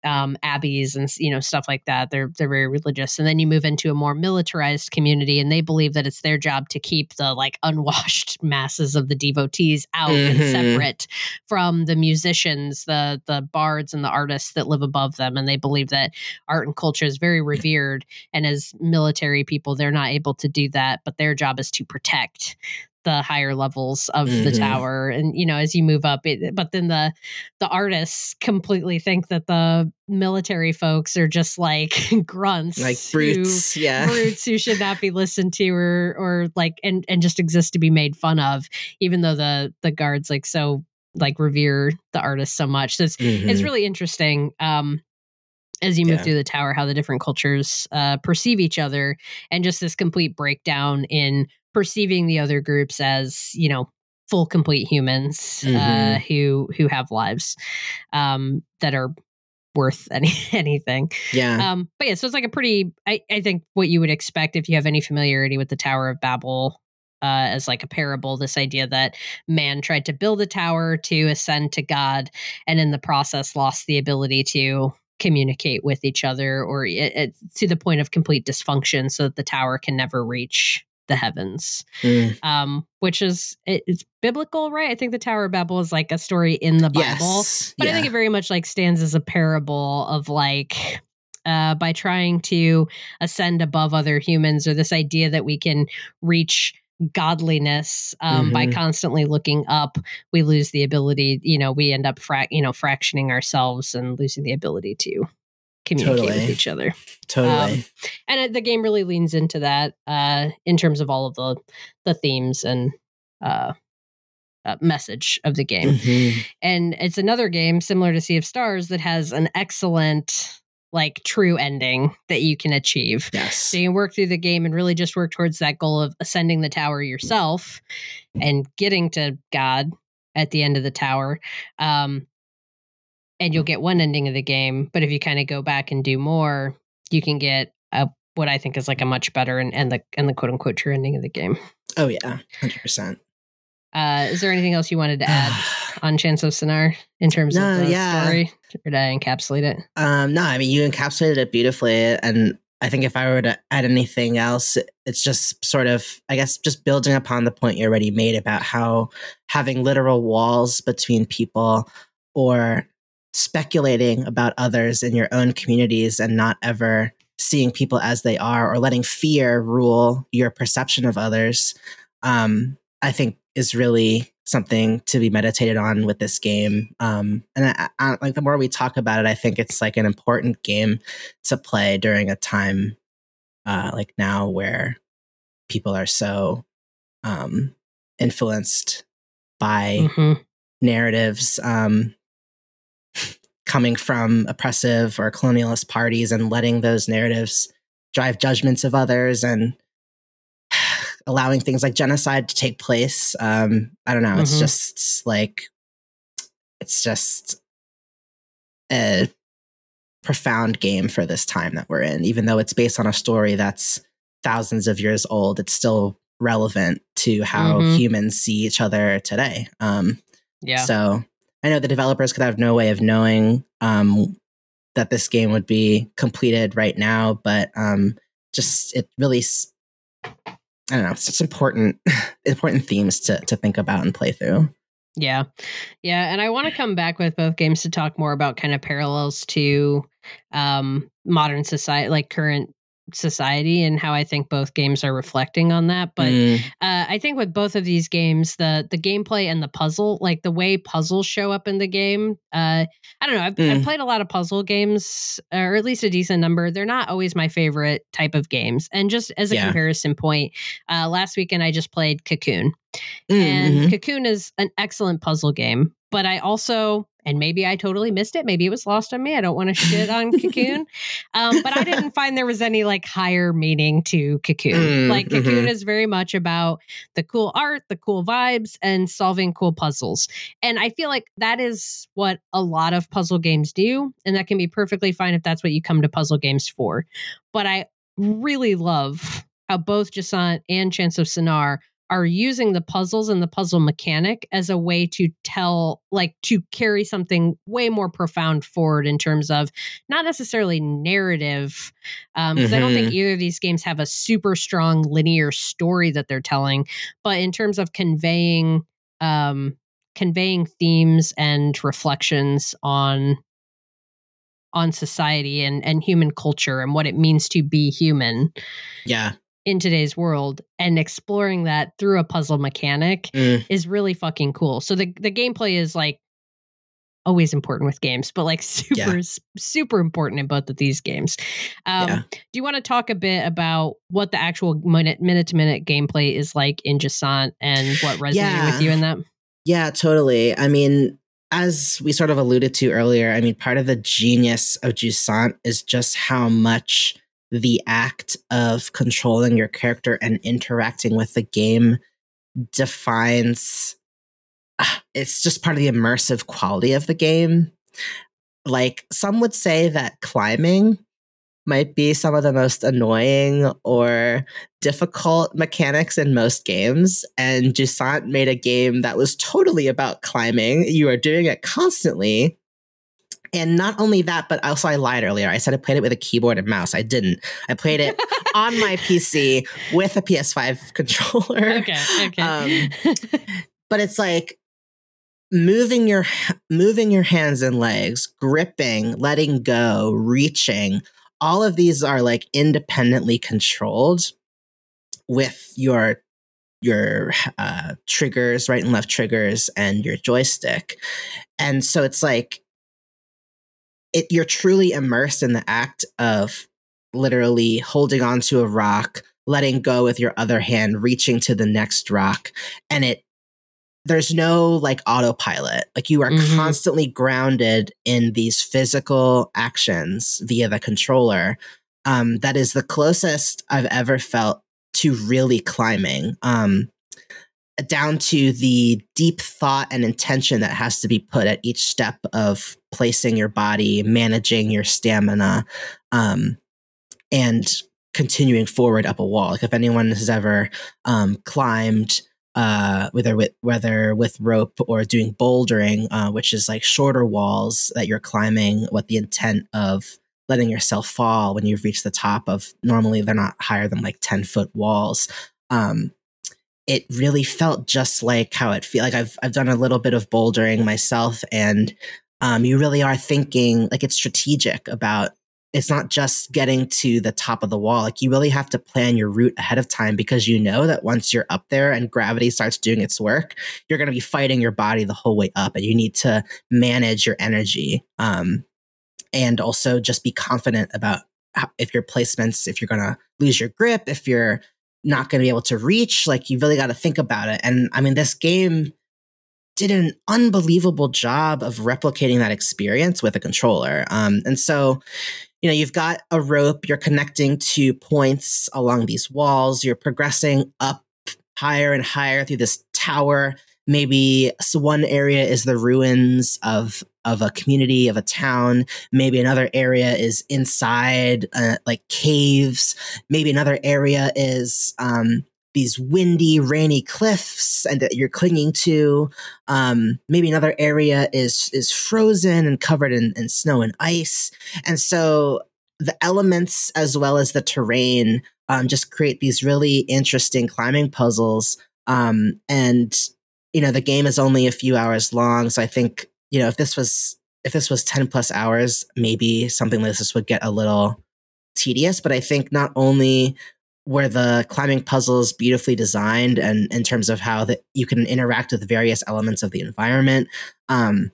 um, abbeys and you know stuff like that. They're they're very religious, and then you move into a more militarized community, and they believe that it's their job to keep the like <laughs> unwashed masses of the devotees out mm-hmm. and separate from the musicians, the the bards, and the artists that live above them. And they believe that art and culture is very revered, and as military people, they're not able to do that, but their job is to protect the higher levels of mm-hmm. the tower and you know as you move up it, but then the the artists completely think that the military folks are just like <laughs> grunts like brutes who, yeah brutes who should not be listened to or or like and and just exist to be made fun of even though the the guards like so like revere the artist so much so it's mm-hmm. it's really interesting um as you move yeah. through the tower how the different cultures uh, perceive each other and just this complete breakdown in perceiving the other groups as you know full complete humans uh, mm-hmm. uh, who who have lives um, that are worth <laughs> any anything. Yeah. Um, but yeah, so it's like a pretty. I I think what you would expect if you have any familiarity with the Tower of Babel. Uh, as like a parable, this idea that man tried to build a tower to ascend to God, and in the process lost the ability to communicate with each other, or it, it, to the point of complete dysfunction, so that the tower can never reach the heavens, mm. um, which is it, it's biblical, right? I think the Tower of Babel is like a story in the Bible, yes. but yeah. I think it very much like stands as a parable of like uh, by trying to ascend above other humans, or this idea that we can reach godliness um, mm-hmm. by constantly looking up we lose the ability you know we end up fra- you know fractioning ourselves and losing the ability to communicate totally. with each other. Totally. Um, and it, the game really leans into that uh, in terms of all of the the themes and uh, uh, message of the game. Mm-hmm. And it's another game similar to Sea of Stars that has an excellent like true ending that you can achieve. Yes. So you can work through the game and really just work towards that goal of ascending the tower yourself and getting to God at the end of the tower. Um, and you'll get one ending of the game. But if you kind of go back and do more, you can get a what I think is like a much better and, and the and the quote unquote true ending of the game. Oh yeah, hundred percent. Uh, is there anything else you wanted to <sighs> add on Chants of Sennaar in terms no, of the yeah. story? Or did I encapsulate it? Um, no, I mean you encapsulated it beautifully, and I think if I were to add anything else, it's just sort of, I guess, just building upon the point you already made about how having literal walls between people or speculating about others in your own communities and not ever seeing people as they are or letting fear rule your perception of others, um, I think is really something to be meditated on with this game. Um, and I, I, like the more we talk about it, I think it's like an important game to play during a time uh, like now where people are so um, influenced by mm-hmm. narratives um, coming from oppressive or colonialist parties and letting those narratives drive judgments of others and <sighs> allowing things like genocide to take place. Um, I don't know. Mm-hmm. It's just like it's just a profound game for this time that we're in. Even though it's based on a story that's thousands of years old, it's still relevant to how mm-hmm. humans see each other today. Um, yeah. So I know the developers could have no way of knowing um, that this game would be completed right now, but um, just it really I don't know, it's just important <laughs> important themes to to think about and play through. Yeah. Yeah. And I want to come back with both games to talk more about kind of parallels to um modern society like current society and how I think both games are reflecting on that. But mm. uh, I think with both of these games, the the gameplay and the puzzle, like the way puzzles show up in the game, uh, I don't know. I've, mm. I've, played a lot of puzzle games, or at least a decent number. They're not always my favorite type of games. And just as a yeah. comparison point, uh, last weekend I just played Cocoon. Mm, and mm-hmm. Cocoon is an excellent puzzle game, but I also and maybe I totally missed it. Maybe it was lost on me. I don't want to shit on Cocoon, <laughs> um, but I didn't find there was any like higher meaning to Cocoon. Mm, like Cocoon mm-hmm. is very much about the cool art, the cool vibes, and solving cool puzzles. And I feel like that is what a lot of puzzle games do, and that can be perfectly fine if that's what you come to puzzle games for. But I really love how both Jusant and Chants of Sennaar are using the puzzles and the puzzle mechanic as a way to tell like to carry something way more profound forward in terms of not necessarily narrative because um, mm-hmm. i don't think mm-hmm. either of these games have a super strong linear story that they're telling but in terms of conveying um conveying themes and reflections on on society and and human culture and what it means to be human yeah in today's world and exploring that through a puzzle mechanic mm. is really fucking cool. So the the gameplay is like always important with games, but like <laughs> super yeah. super important in both of these games. Um, yeah. Do you want to talk a bit about what the actual minute minute to minute gameplay is like in Jusant and what resonated yeah. with you in that? Yeah, totally. I mean, as we sort of alluded to earlier, I mean, part of the genius of Jusant is just how much the act of controlling your character and interacting with the game defines ah, it's just part of the immersive quality of the game like some would say that climbing might be some of the most annoying or difficult mechanics in most games. And Jusant made a game that was totally about climbing. You are doing it constantly. And not only that, but also I lied earlier. I said I played it with a keyboard and mouse. I didn't. I played it <laughs> on my PC with a PS5 <laughs> controller. Okay. Okay. Um, <laughs> but it's like moving your moving your hands and legs, gripping, letting go, reaching. All of these are like independently controlled with your your uh, triggers, right and left triggers, and your joystick. And so it's like it, you're truly immersed in the act of literally holding onto a rock, letting go with your other hand, reaching to the next rock, and it there's no like autopilot. Like you are mm-hmm. constantly grounded in these physical actions via the controller. Um, that is the closest I've ever felt to really climbing. Um, down to the deep thought and intention that has to be put at each step of placing your body, managing your stamina, um, and continuing forward up a wall. Like if anyone has ever um, climbed, uh, whether with whether with rope or doing bouldering, uh, which is like shorter walls that you're climbing with the intent of letting yourself fall when you've reached the top of normally they're not higher than like 10 foot walls. Um, it really felt just like how it feel like I've I've done a little bit of bouldering myself and um, you really are thinking like it's strategic about it's not just getting to the top of the wall. Like you really have to plan your route ahead of time because you know that once you're up there and gravity starts doing its work, you're going to be fighting your body the whole way up and you need to manage your energy. Um, and also just be confident about how, if your placements, if you're going to lose your grip, if you're not going to be able to reach, like you really got to think about it. And I mean, this game did an unbelievable job of replicating that experience with a controller. Um, and so, you know, you've got a rope, you're connecting to points along these walls, you're progressing up higher and higher through this tower. Maybe one area is the ruins of of a community of a town. Maybe another area is inside uh, like caves. Maybe another area is um, these windy, rainy cliffs and that you're clinging to. Um, maybe another area is is frozen and covered in, in snow and ice. And so the elements as well as the terrain um, just create these really interesting climbing puzzles. Um, and you know the game is only a few hours long, so I think you know if this was if this was ten plus hours, maybe something like this would get a little tedious. But I think not only where the climbing puzzle is beautifully designed and in terms of how that you can interact with various elements of the environment um,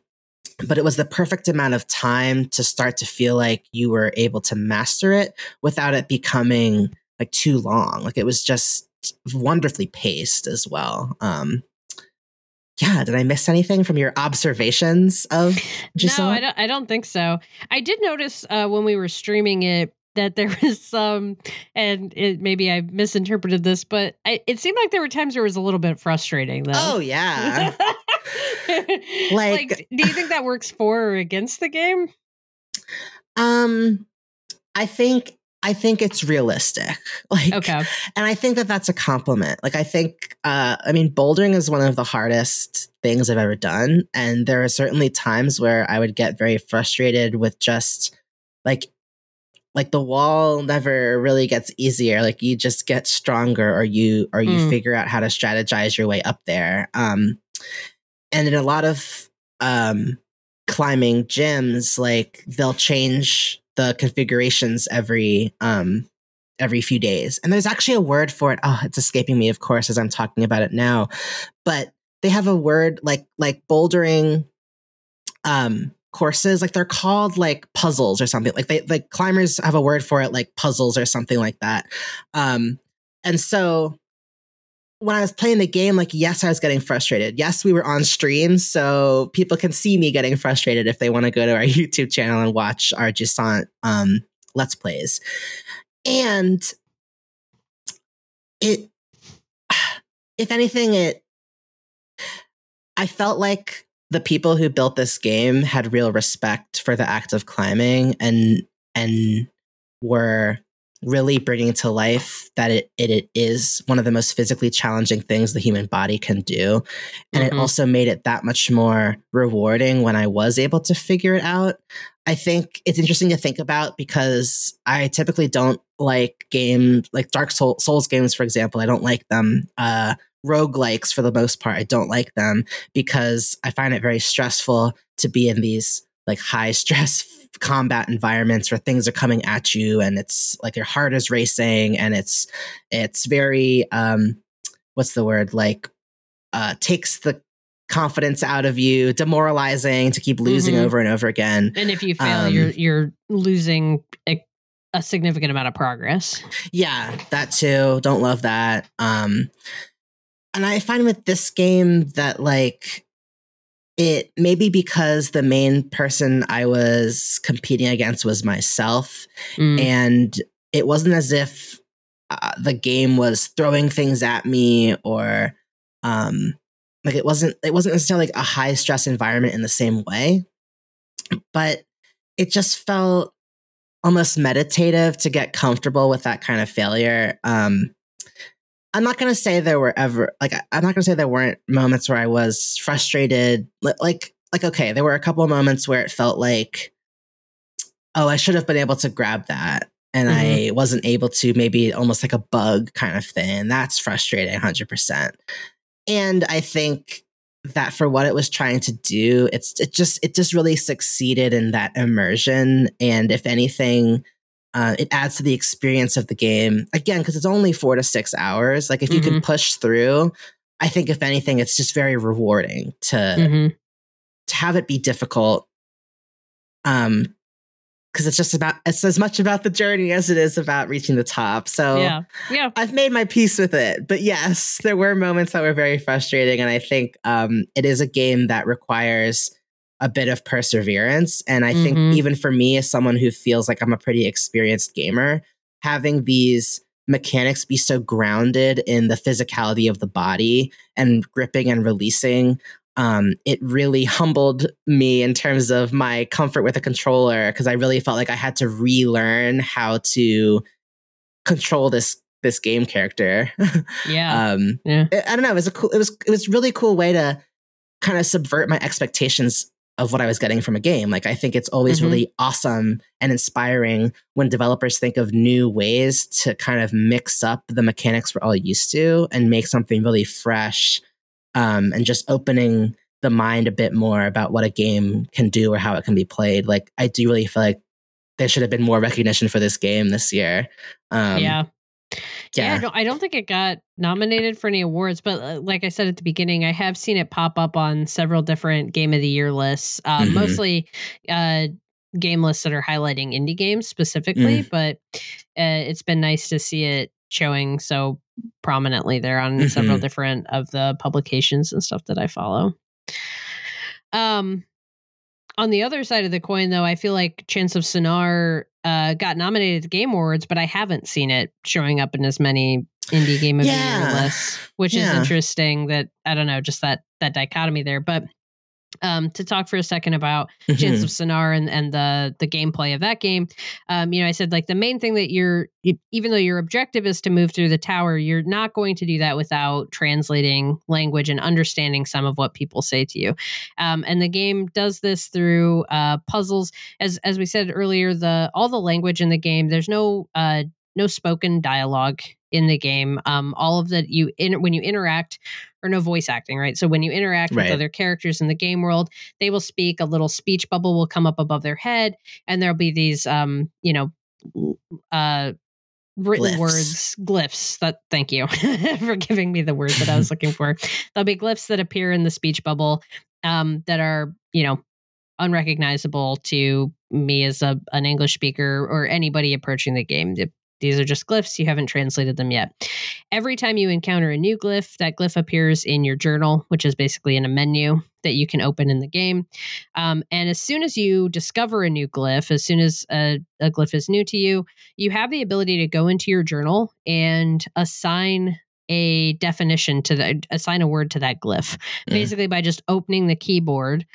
but it was the perfect amount of time to start to feel like you were able to master it without it becoming like too long like it was just wonderfully paced as well um, yeah, did I miss anything from your observations of Jusant? No, I don't, I don't think so. I did notice uh, when we were streaming it that there <laughs> was some, and it, maybe I misinterpreted this, but I, it seemed like there were times where it was a little bit frustrating. Though. Oh yeah. <laughs> like, like, do you think that works for or against the game? Um, I think I think it's realistic. <laughs> Like, okay. And I think that that's a compliment. Like, I think, uh, I mean, bouldering is one of the hardest things I've ever done. And there are certainly times where I would get very frustrated with just like like the wall never really gets easier. Like you just get stronger or you or you mm. figure out how to strategize your way up there. Um and in a lot of um climbing gyms like they'll change the configurations every um every few days. And there's actually a word for it. Oh it's escaping me of course as i'm talking about it now. But they have a word like like bouldering um courses like they're called like puzzles or something like they like climbers have a word for it like puzzles or something like that um and so when I was playing the game, like, yes, I was getting frustrated. Yes, we were on stream, so people can see me getting frustrated if they want to go to our <laughs> YouTube channel and watch our Jusant um, Let's Plays. And it, <sighs> if anything, it, I felt like the people who built this game had real respect for the act of climbing and and were really bringing to life that it, it, it is one of the most physically challenging things the human body can do. And mm-hmm. it also made it that much more rewarding when i was able to figure it out. I think it's interesting to think about because i typically don't like game like dark Soul, souls games for example. I don't like them uh roguelikes for the most part. I don't like them because I find it very stressful to be in these like high stress <laughs> combat environments where things are coming at you and it's like your heart is racing and it's it's very um what's the word? Like uh takes the confidence out of you demoralizing to keep losing mm-hmm. over and over again. And if you fail um, you're you're losing a, a significant amount of progress. Yeah that too. Don't love that. Um and I find with this game that like it maybe because the main person I was competing against was myself, mm. and it wasn't as if uh, the game was throwing things at me or um like it wasn't it wasn't necessarily like a high stress environment in the same way, but it just felt almost meditative to get comfortable with that kind of failure. Um, I'm not going to say there were ever like I'm not going to say there weren't moments where I was frustrated. Like like okay, there were a couple of moments where it felt like oh, I should have been able to grab that. And Mhm. I wasn't able to, maybe almost like a bug kind of thing. That's frustrating 100%. And I think that for what it was trying to do, it's it just it just really succeeded in that immersion. And if anything, uh, it adds to the experience of the game again because it's only four to six hours. Like if you can push through, I think if anything, it's just very rewarding to Mhm. to have it be difficult. Um, because it's just about it's as much about the journey as it is about reaching the top. So Yeah. Yeah. I've made my peace with it. But yes, there were moments that were very frustrating. And I think um, it is a game that requires a bit of perseverance. And I Mhm. think even for me, as someone who feels like I'm a pretty experienced gamer, having these mechanics be so grounded in the physicality of the body and gripping and releasing um, it really humbled me in terms of my comfort with a controller because I really felt like I had to relearn how to control this this game character. <laughs> Yeah. um, Yeah. I, I don't know. It was a cool. It was it was really cool way to kind of subvert my expectations of what I was getting from a game. Like I think it's always Mhm. really awesome and inspiring when developers think of new ways to kind of mix up the mechanics we're all used to and make something really fresh um, and just opening the mind a bit more about what a game can do or how it can be played. Like I do really feel like there should have been more recognition for this game this year. Um, yeah. Yeah, yeah. no, I don't think it got nominated for any awards, but uh, like I said at the beginning, I have seen it pop up on several different Game of the Year lists, uh, Mhm. mostly uh, game lists that are highlighting indie games specifically. Mm. But uh, it's been nice to see it showing so prominently there on several Mhm. different of the publications and stuff that I follow. Um, on the other side of the coin, though, I feel like Chants of Sennaar uh, got nominated at Game Awards, but I haven't seen it showing up in as many indie game of the year lists, which is interesting. That I don't know, just that that dichotomy there. But um, to talk for a second about Chants Mhm. of Sennaar and, and the the gameplay of that game. Um, you know, I said like the main thing that you're, even though your objective is to move through the tower, you're not going to do that without translating language and understanding some of what people say to you. Um, and the game does this through uh, puzzles. As as we said earlier, the all the language in the game, there's no uh, no spoken dialogue in the game. Um, all of that you in, when you interact or no voice acting, right? So when you interact Right. with other characters in the game world, they will speak. A little speech bubble will come up above their head, and there'll be these, um, you know, uh, written Glyphs. words, glyphs. That thank you <laughs> for giving me the word that I was looking for. There'll be glyphs that appear in the speech bubble um, that are, you know, unrecognizable to me as a an English speaker or anybody approaching the game. The- These are just glyphs. You haven't translated them yet. Every time you encounter a new glyph, that glyph appears in your journal, which is basically in a menu that you can open in the game. Um, and as soon as you discover a new glyph, as soon as a, a glyph is new to you, you have the ability to go into your journal and assign a definition to the assign a word to that glyph Mm. basically by just opening the keyboard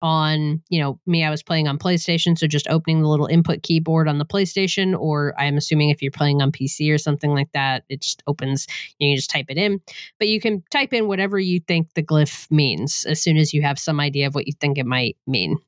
on you know me i was playing on playstation so just opening the little input keyboard on the playstation or i'm assuming if you're playing on pc or something like that it just opens you can just type it in. But you can type in whatever you think the glyph means as soon as you have some idea of what you think it might mean.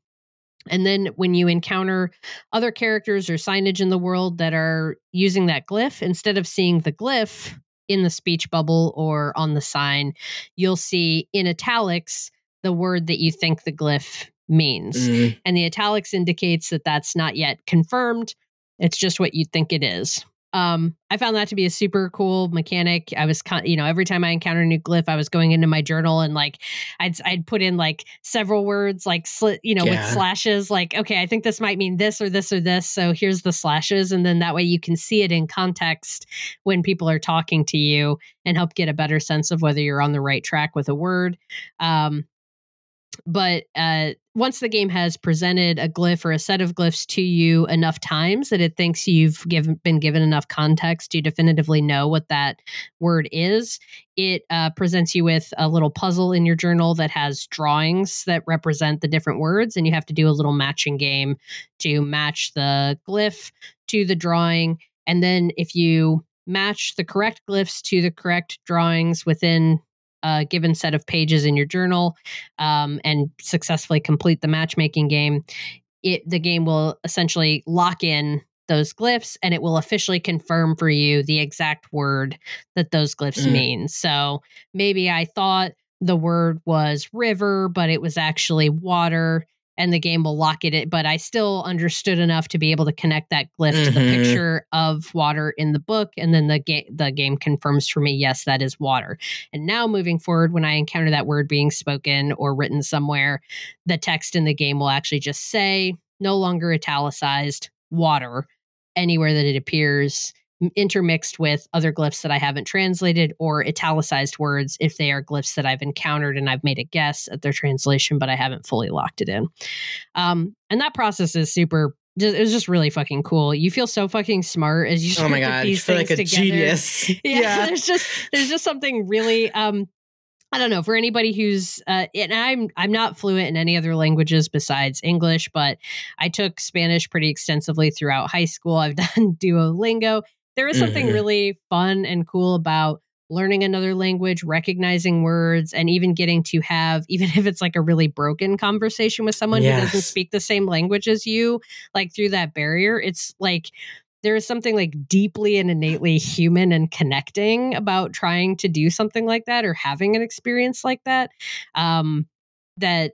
And then when you encounter other characters or signage in the world that are using that glyph, instead of seeing the glyph in the speech bubble or on the sign, you'll see in italics the word that you think the glyph means. Mm. And the italics indicates that that's not yet confirmed. It's just what you think it is. Um, I found that to be a super cool mechanic. I was, con- you know, every time I encountered a new glyph, I was going into my journal and like I'd I'd put in like several words, like slit, you know, with slashes. Like, okay, I think this might mean this or this or this. So here's the slashes, and then that way you can see it in context when people are talking to you and help get a better sense of whether you're on the right track with a word. Um, but uh, once the game has presented a glyph or a set of glyphs to you enough times that it thinks you've given been given enough context to definitively know what that word is, it uh, presents you with a little puzzle in your journal that has drawings that represent the different words, and you have to do a little matching game to match the glyph to the drawing. And then if you match the correct glyphs to the correct drawings within a given set of pages in your journal um, and successfully complete the matchmaking game, it the game will essentially lock in those glyphs and it will officially confirm for you the exact word that those glyphs Mm. mean. So maybe I thought the word was river, but it was actually water and the game will lock it in. But I still understood enough to be able to connect that glyph to the Mhm. picture of water in the book. And then the, ga- the game confirms for me, yes, that is water. And now moving forward, when I encounter that word being spoken or written somewhere, the text in the game will actually just say, no longer italicized, water, anywhere that it appears, intermixed with other glyphs that I haven't translated or italicized words if they are glyphs that I've encountered and I've made a guess at their translation, but I haven't fully locked it in. Um, and that process is super. Just, it was just really fucking cool. You feel so fucking smart as you Oh my god, these feel things like a together genius. <laughs> <laughs> yeah, there's just there's just something really um I don't know for anybody who's uh and I'm I'm not fluent in any other languages besides English, but I took Spanish pretty extensively throughout high school. I've <laughs> done Duolingo. There is something Mhm. really fun and cool about learning another language, recognizing words, and even getting to have, <laughs> even if it's like a really broken conversation with someone who doesn't speak the same language as you, like through that barrier. It's like there is something like deeply and innately human and connecting about trying to do something like that or having an experience like that um that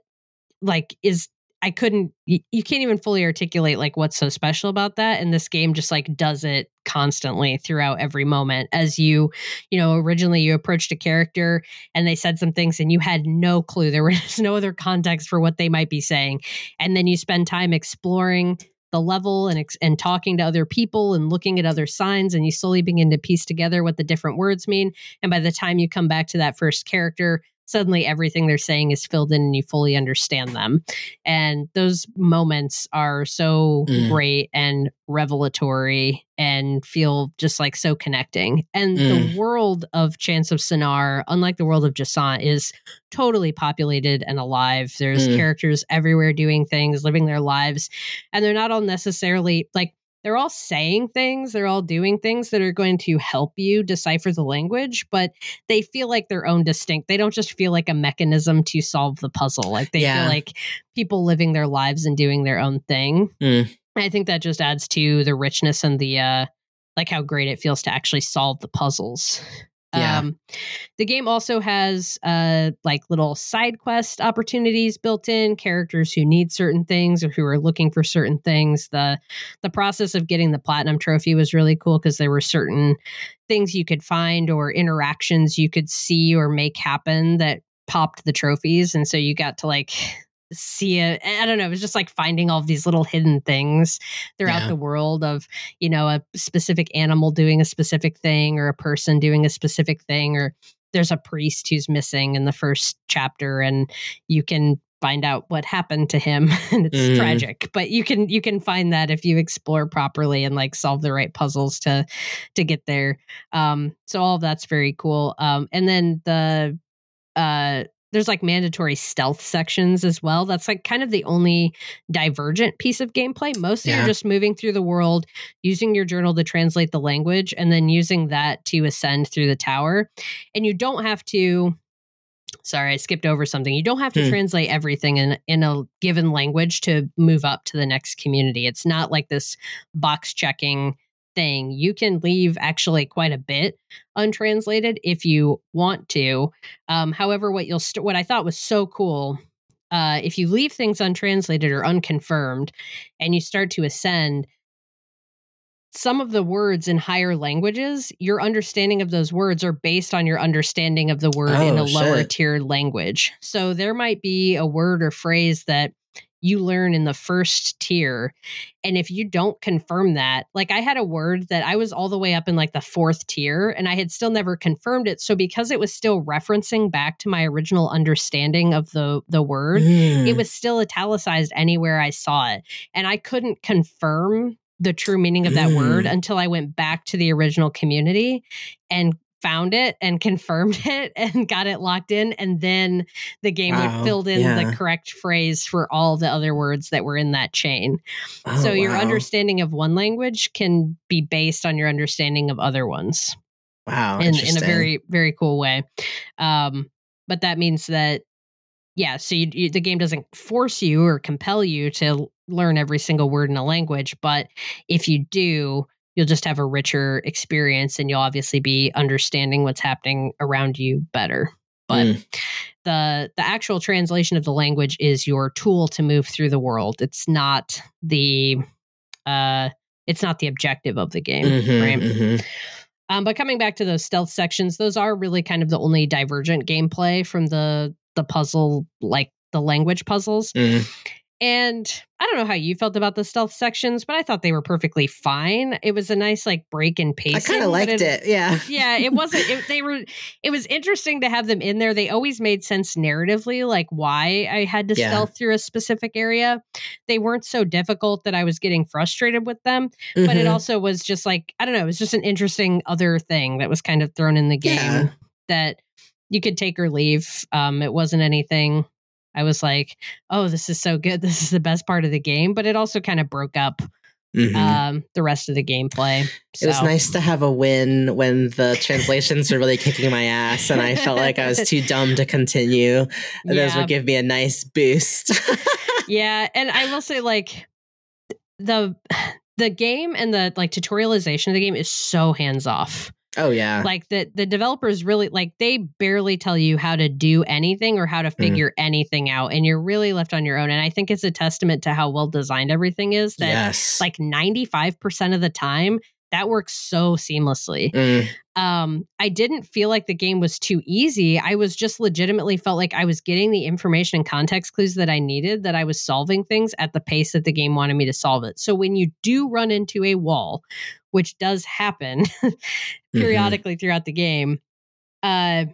like is i couldn't you, can't even fully articulate like what's so special about that and this game just like does it constantly throughout every moment. As you you know originally you approached a character and they said some things and you had no clue. There <laughs> was no other context for what they might be saying. And then you spend time exploring the level and and talking to other people and looking at other signs and you slowly begin to piece together what the different words mean. And by the time you come back to that first character suddenly everything they're saying is filled in and you fully understand them and those moments are so Mm. great and revelatory and feel just like so connecting and Mm. the world of Chants of Sennaar unlike the world of Jusant is totally populated and alive there's Mm. characters everywhere doing things living their lives and they're not all necessarily like they're all saying things they're all doing things that are going to help you decipher the language but they feel like their own distinct they don't just feel like a mechanism to solve the puzzle like they Yeah. feel like people living their lives and doing their own thing Mm. I think that just adds to the richness and the uh like how great it feels to actually solve the puzzles Yeah. um the game also has uh like little side quest opportunities built in characters who need certain things or who are looking for certain things the the process of getting the platinum trophy was really cool because there were certain things you could find or interactions you could see or make happen that popped the trophies and so you got to like see it i don't know it was just like finding all these little hidden things throughout Yeah. the world of you know a specific animal doing a specific thing or a person doing a specific thing or there's a priest who's missing in the first chapter and you can find out what happened to him <laughs> and it's Mm. tragic but you can you can find that if you explore properly and like solve the right puzzles to to get there um so all of that's very cool um and then the uh there's like mandatory stealth sections as well. That's like kind of the only divergent piece of gameplay. Mostly Yeah. you're just moving through the world, using your journal to translate the language, and then using that to ascend through the tower. And you don't have to. Sorry, I skipped over something. You don't have to Hmm. translate everything in in a given language to move up to the next community. It's not like this box checking thing. You can leave actually quite a bit untranslated if you want to. Um, however, what you'll st- what I thought was so cool, uh, if you leave things untranslated or unconfirmed, and you start to ascend, some of the words in higher languages, your understanding of those words are based on your understanding of the word in Oh, a lower shit. tier language. So there might be a word or phrase that you learn in the first tier. And if you don't confirm that, like I had a word that I was all the way up in like the fourth tier and I had still never confirmed it. So because it was still referencing back to my original understanding of the the word, Mm. it was still italicized anywhere I saw it. And I couldn't confirm the true meaning of that word Mm. until I went back to the original community and found it and confirmed <laughs> it and got it locked in. And then the game Wow, would filled in yeah. the correct phrase for all the other words that were in that chain. Oh, so your understanding of one language can be based on your understanding of other ones wow, in, in a very very cool way um but that means that yeah so you, you, the game doesn't force you or compel you to learn every single word in a language, but if you do, you'll just have a richer experience and you'll obviously be understanding what's happening around you better. But mm. the the actual translation of the language is your tool to move through the world. It's not the uh it's not the objective of the game, mm-hmm, right? Mm-hmm. Um, but coming back to those stealth sections, those are really kind of the only divergent gameplay from the the puzzle, like the language puzzles. Mm. And I don't know how you felt about the stealth sections, but I thought they were perfectly fine. It was a nice like break in pace. I kind of liked it, it, Yeah. Yeah. It wasn't, it, they were, it was interesting to have them in there. They always made sense narratively, like why I had to yeah. stealth through a specific area. They weren't so difficult that I was getting frustrated with them, mm-hmm. but it mm-hmm. also was just like, I don't know, it was just an interesting other thing that was kind of thrown in the game yeah. that you could take or leave. Um, it wasn't anything I was like, oh, this is so good. <laughs> This is the best part of the game. But it also kind of broke up mm-hmm. um, the rest of the gameplay. So. It was nice to have a win when the translations were really kicking my ass and I felt like I was <laughs> too dumb to continue. And yeah. those would give me a nice boost. <laughs> yeah. And I will say, like, the the game and the like tutorialization of the game is so hands off. Oh yeah. Like the the developers really like they barely tell you how to do anything or how to mm. figure mm. anything out and you're really left on your own and I think it's a testament to how well designed everything is that yes. like 95% of the time that works so seamlessly. Mm. Um, I didn't feel like the game was too easy. I was just legitimately felt like I was getting the information and context clues that I needed, that I was solving things at the pace that the game wanted me to solve it. So when you do run into a wall, which does happen <laughs> mm-hmm. periodically mm-hmm. throughout the game, uh,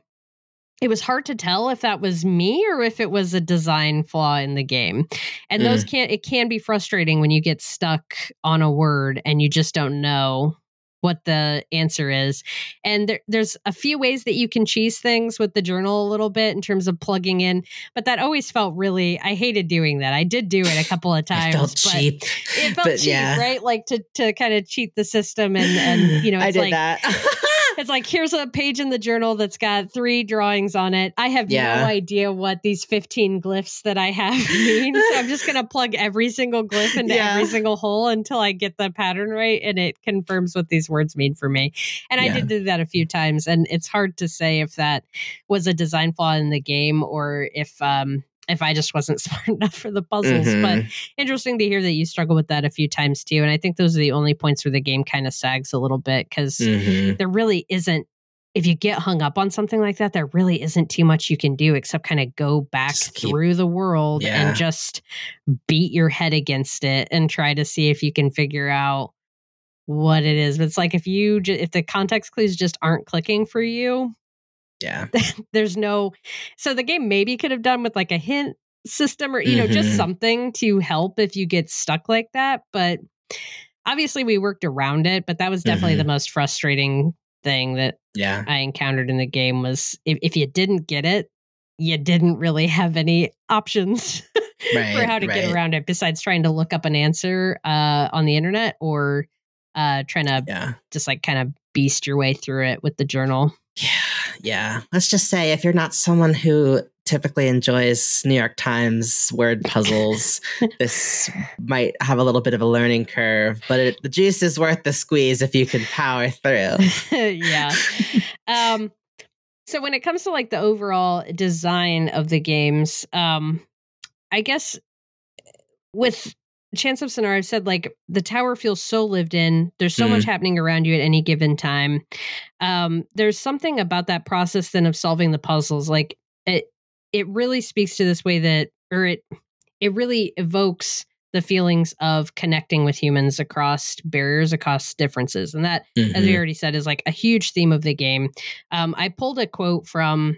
it was hard to tell if that was me or if it was a design flaw in the game. And mm. those can it can be frustrating when you get stuck on a word and you just don't know what the answer is. And there, there's a few ways that you can cheese things with the journal a little bit in terms of plugging in, but that always felt really. I hated doing that. I did do it a couple of <laughs> times. it felt cheap. It felt cheap, yeah. right? Like to to kind of cheat the system and and <laughs> you know, it's I did like, that. <laughs> it's like here's a page in the journal that's got three drawings on it. I have yeah. no idea what these 15 glyphs that I have <laughs> mean. so I'm just gonna plug every single glyph into yeah. every single hole until I get the pattern right and it confirms what these words mean for me. And yeah. I did do that a few times, and it's hard to say if that was a design flaw in the game or if um if I just wasn't <laughs> smart enough for the puzzles. Mm-hmm. But interesting to hear that you struggle with that a few times too. And I think those are the only points where the game kind of sags a little bit because mm-hmm. there really isn't. If you get hung up on something like that, there really isn't too much you can do except kind of go back keep, through the world yeah. and just beat your head against it and try to see if you can figure out what it is. But it's like if you if the context clues just aren't clicking for you, yeah. <laughs> There's no so the game maybe could have done with like a hint system or you know mm-hmm. just something to help if you get stuck like that, but obviously we worked around it, but that was definitely mm-hmm. the most frustrating thing that yeah. I encountered in the game was if, if you didn't get it, you didn't really have any options <laughs> right, for how to right. get around it besides trying to look up an answer uh, on the internet or uh, trying to yeah. just like kind of beast your way through it with the journal. Yeah, yeah. Let's just say if you're not someone who typically enjoys New York Times word puzzles, <laughs> this might have a little bit of a learning curve, but it, the juice is worth the squeeze if you can power through. <laughs> yeah. Um, so when it comes to like the overall design of the games, um, I guess with Chants of Sennaar, I've said like the tower feels so lived in. There's so mm. much happening around you at any given time. Um, there's something about that process then of solving the puzzles. Like it, it really speaks to this way that, or it, it really evokes the feelings of connecting with humans across barriers, across differences, and that, mm-hmm. as we already said, is like a huge theme of the game. Um, I pulled a quote from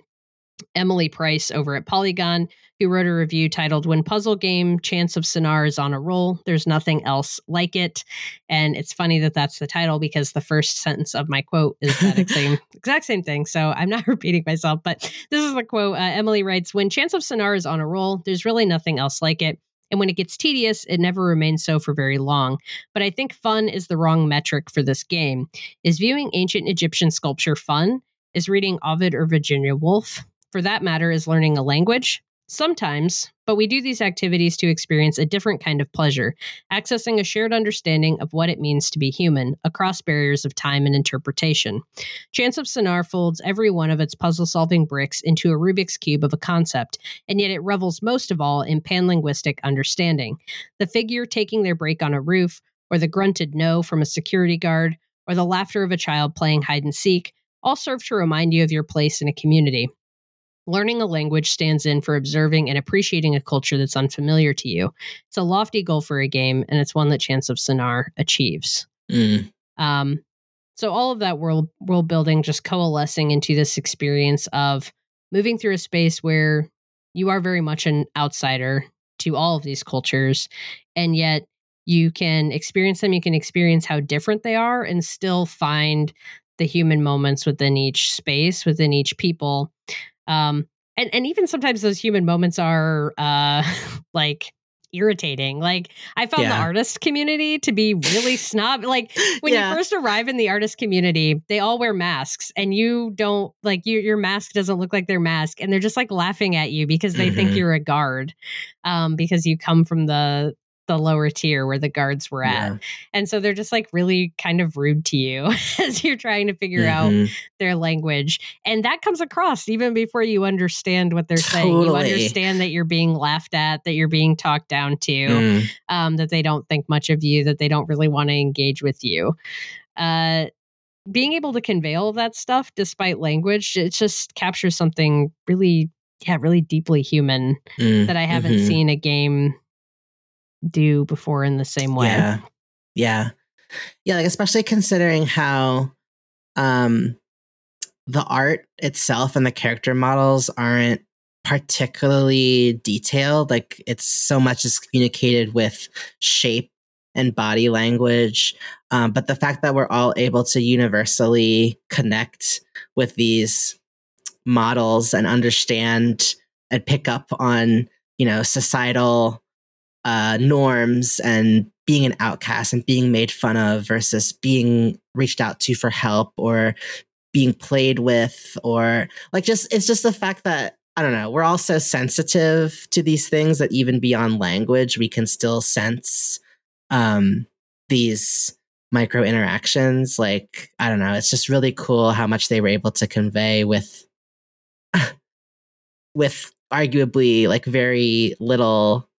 Emily Price over at Polygon, who wrote a review titled When Puzzle Game Chants of Sennaar is on a Roll, There's Nothing Else Like It. And it's funny that that's the title because the first sentence of my quote is that <laughs> same, exact same thing. So I'm not <laughs> repeating myself, but this is the quote. Uh, Emily writes When Chants of Sennaar is on a roll, there's really nothing else like it. And when it gets tedious, it never remains so for very long. But I think fun is the wrong metric for this game. Is viewing ancient Egyptian sculpture fun? Is reading Ovid or Virginia Woolf? For that matter, is learning a language. Sometimes, but we do these activities to experience a different kind of pleasure, accessing a shared understanding of what it means to be human across barriers of time and interpretation. Chants of Sennaar folds every one of its puzzle solving bricks into a Rubik's Cube of a concept, and yet it revels most of all in panlinguistic understanding. The figure taking their break on a roof, or the grunted no from a security guard, or the laughter of a child playing hide and seek all serve to remind you of your place in a community. Learning a language stands in for observing and appreciating a culture that's unfamiliar to you. It's a lofty goal for a game, and it's one that Chants of Sennaar achieves. Mm. Um, so all of that world world building just coalescing into this experience of moving through a space where you are very much an outsider to all of these cultures, and yet you can experience them. You can experience how different they are, and still find the human moments within each space, within each people um, and and even sometimes those human moments are uh, <laughs> like irritating. Like I found yeah. the artist community to be really <laughs> snob. Like when yeah. you first arrive in the artist community, they all wear masks and you don't like you, your mask doesn't look like their mask and they're just like laughing at you because they mm-hmm. think you're a guard um, because you come from the the lower tier where the guards were at. Yeah. And so they're just like really kind of rude to you <laughs> as you're trying to figure mm-hmm. out their language. And that comes across even before you understand what they're totally. saying. You understand that you're being laughed at, that you're being talked down to, mm. um, that they don't think much of you, that they don't really want to engage with you. Uh, being able to convey all that stuff despite language, it just captures something really, yeah, really deeply human mm. that I haven't mm-hmm. seen a game do before in the same way. Yeah. Yeah. Yeah, like especially considering how um the art itself and the character models aren't particularly detailed. Like it's so much is communicated with shape and body language. Um, but the fact that we're all able to universally connect with these models and understand and pick up on, you know, societal uh, norms and being an outcast and being made fun of versus being reached out to for help or being played with or like just it's just the fact that I don't know, we're all so sensitive to these things that even beyond language we can still sense um these micro interactions. Like I don't know, it's just really cool how much they were able to convey with <laughs> with arguably like very little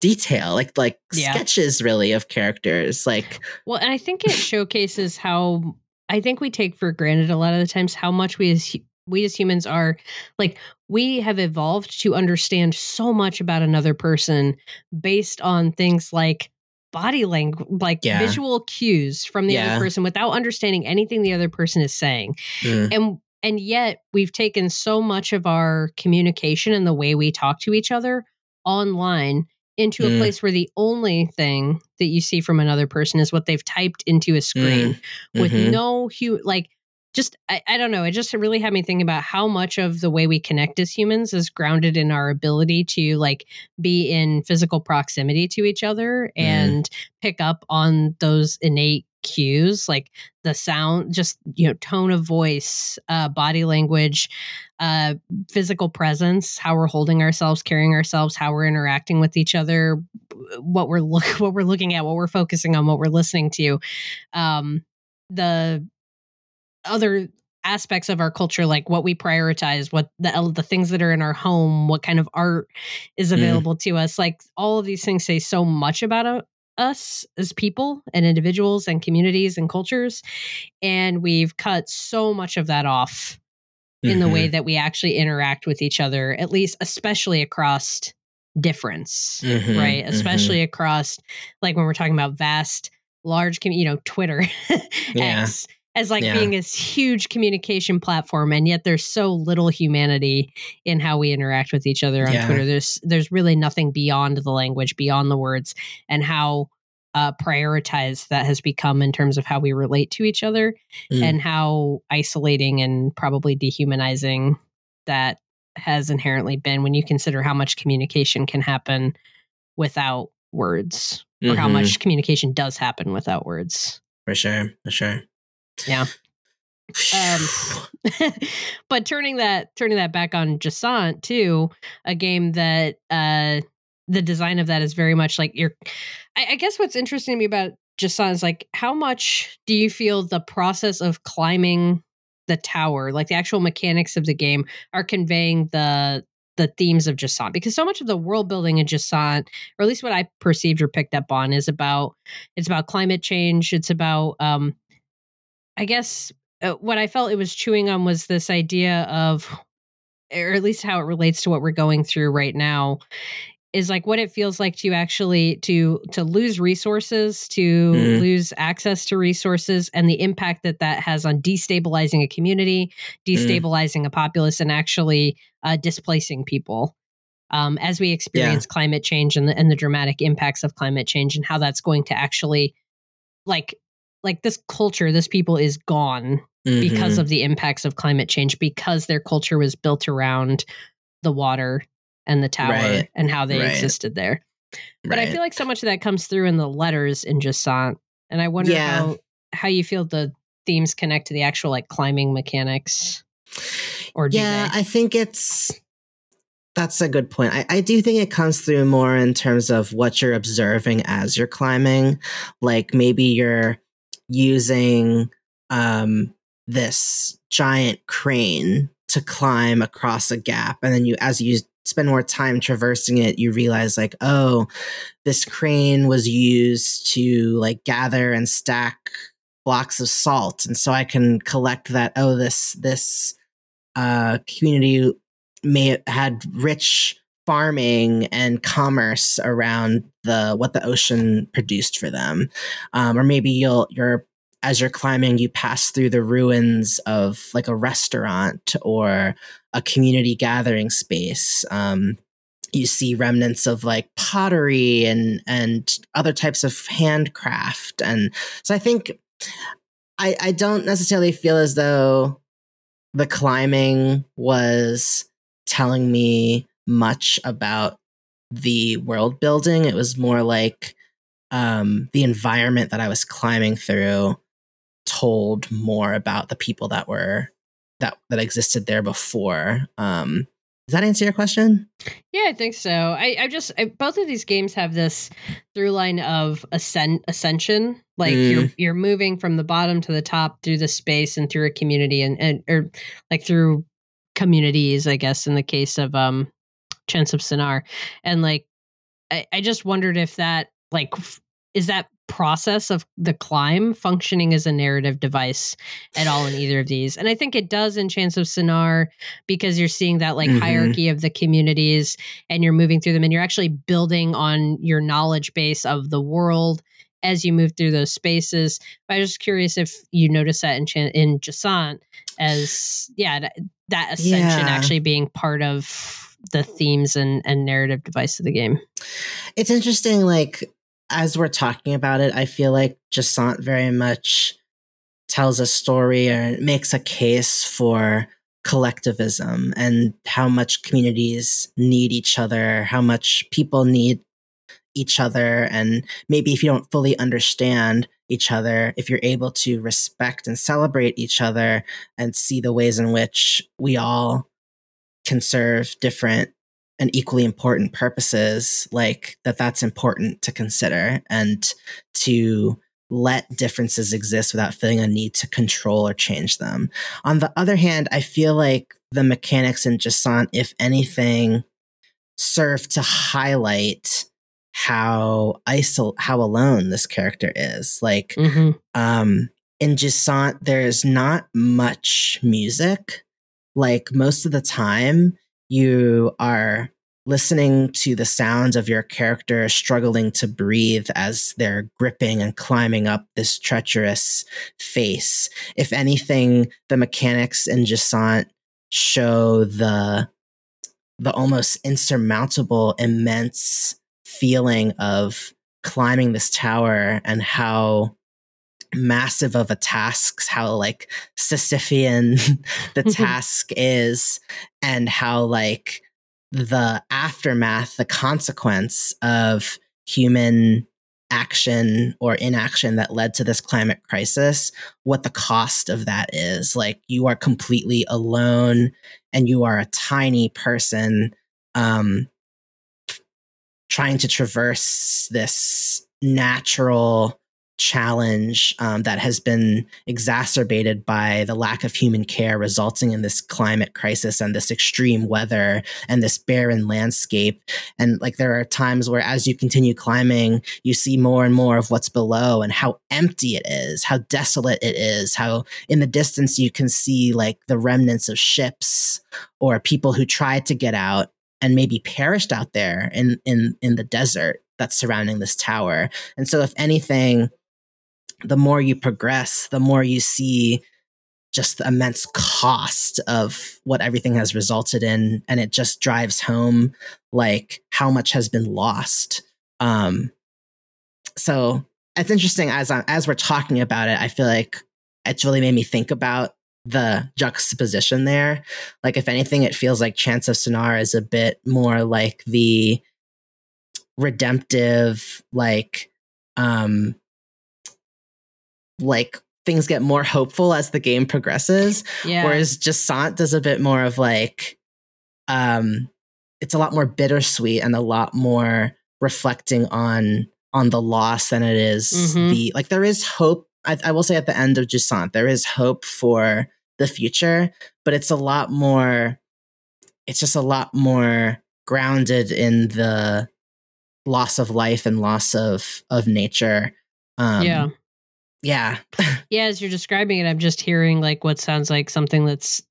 detail like like yeah. sketches really of characters like well and i think it showcases how i think we take for granted a lot of the times how much we as we as humans are like we have evolved to understand so much about another person based on things like body language like yeah. visual cues from the yeah. other person without understanding anything the other person is saying mm. and and yet we've taken so much of our communication and the way we talk to each other online into a mm. place where the only thing that you see from another person is what they've typed into a screen mm. with mm-hmm. no hu like just I, I, don't know it just really had me thinking about how much of the way we connect as humans is grounded in our ability to like be in physical proximity to each other mm. and pick up on those innate cues like the sound just you know tone of voice uh body language uh physical presence how we're holding ourselves carrying ourselves how we're interacting with each other what we're look <laughs> what we're looking at what we're focusing on what we're listening to um the other aspects of our culture like what we prioritize what the the things that are in our home what kind of art is mm. available mm. to us like all of these things say so much about us as people and individuals and communities and cultures. And we've cut so much of that off in mm-hmm. the way mm-hmm. that we actually interact with each other, at least, especially across difference, mm-hmm, right? Mm-hmm. Especially across, like when we're talking about vast, large, you know, Twitter, <laughs> yeah. X as like yeah. being this huge communication platform and yet there's so little humanity in how we interact with each other on yeah. twitter there's there's really nothing beyond the language beyond the words and how uh, prioritized that has become in terms of how we relate to each other mm. and how isolating and probably dehumanizing that has inherently been when you consider how much communication can happen without words mm-hmm. or how mm-hmm. much communication does happen without words for sure for sure yeah. Um, <laughs> but turning that turning that back on Jusant too, a game that uh, the design of that is very much like you're. I, I guess what's interesting to me about Jusant is like how much do you feel the process of climbing the tower, like the actual mechanics of the game, are conveying the the themes of Jusant because so much of the world building in Jusant, or at least what I perceived or picked up on, is about it's about climate change. It's about, um, I guess, uh, what I felt it was chewing on was this idea of, or at least how it relates to what we're going through right now, is like what it feels like to actually to to lose resources to mm. lose access to resources and the impact that that has on destabilizing a community mm. destabilizing mm. a populace and actually uh, displacing people um, as we experience yeah. climate change and the, and the dramatic impacts of climate change and how that's going to actually like like this culture this people is gone mm-hmm. because of the impacts of climate change because their culture was built around the water and the tower right. and how they right. existed there. But right. I feel like so much of that comes through in the letters in Jusant. And I wonder yeah. how how you feel the themes connect to the actual like climbing mechanics. Or yeah, they? I think it's that's a good point. I, I do think it comes through more in terms of what you're observing as you're climbing. Like maybe you're using um, this giant crane to climb across a gap, and then you, as you spend more time traversing it, you realize like, oh, this crane was used to like gather and stack blocks of salt, and so I can collect that. Oh, this this uh, community may have had rich farming and commerce around the what the ocean produced for them, um, or maybe you'll you're as you're climbing, you pass through the ruins of like a restaurant or a community gathering space. Um, you see remnants of like pottery and and other types of handcraft, and so I think I I don't necessarily feel as though the climbing was telling me much about the world building. It was more like um, the environment that I was climbing through told more about the people that were that that existed there before. Um, does that answer your question? Yeah, I think so. I, I just I, both of these games have this through line of ascent ascension. Like mm. you're you're moving from the bottom to the top through the space and through a community and, and or like through communities, I guess, in the case of um Chants of Sennaar. And like I, I just wondered if that like is that process of the climb functioning as a narrative device at all in either of these. And I think it does in Chants of Sennaar because you're seeing that like mm-hmm. hierarchy of the communities and you're moving through them and you're actually building on your knowledge base of the world as you move through those spaces. But I was just curious if you notice that in Ch- in Jusant as yeah that, that ascension yeah. actually being part of the themes and, and narrative device of the game. It's interesting, like as we're talking about it, I feel like Jusant very much tells a story or makes a case for collectivism and how much communities need each other, how much people need each other. And maybe if you don't fully understand each other, if you're able to respect and celebrate each other and see the ways in which we all can serve different and equally important purposes like that that's important to consider and to let differences exist without feeling a need to control or change them. On the other hand, I feel like the mechanics in Jusant, if anything, serve to highlight how isol how alone this character is. Like mm-hmm. um in Jusant, there's not much music. Like most of the time, you are listening to the sounds of your character struggling to breathe as they're gripping and climbing up this treacherous face. If anything, the mechanics in Jusant show the the almost insurmountable, immense feeling of climbing this tower and how massive of a task, how like Sisyphean <laughs> the task is, and how like the aftermath, the consequence of human action or inaction that led to this climate crisis, what the cost of that is. Like you are completely alone and you are a tiny person um, trying to traverse this natural challenge um, that has been exacerbated by the lack of human care resulting in this climate crisis and this extreme weather and this barren landscape. And like there are times where as you continue climbing you see more and more of what's below and how empty it is how desolate it is how in the distance you can see like the remnants of ships or people who tried to get out and maybe perished out there in in in the desert that's surrounding this tower. And so if anything the more you progress, the more you see just the immense cost of what everything has resulted in. And it just drives home like how much has been lost. Um, so it's interesting as I, as we're talking about it, I feel like it's really made me think about the juxtaposition there. Like if anything, it feels like Chants of Sennaar is a bit more like the redemptive, like um like things get more hopeful as the game progresses. Yeah. Whereas Jusant does a bit more of like, um, it's a lot more bittersweet and a lot more reflecting on on the loss than it is mm-hmm. the like there is hope. I, I, will say at the end of Jusant, there is hope for the future, but it's a lot more. It's just a lot more grounded in the loss of life and loss of of nature. Um, yeah yeah. <laughs> yeah, as you're describing it, I'm just hearing like what sounds like something that's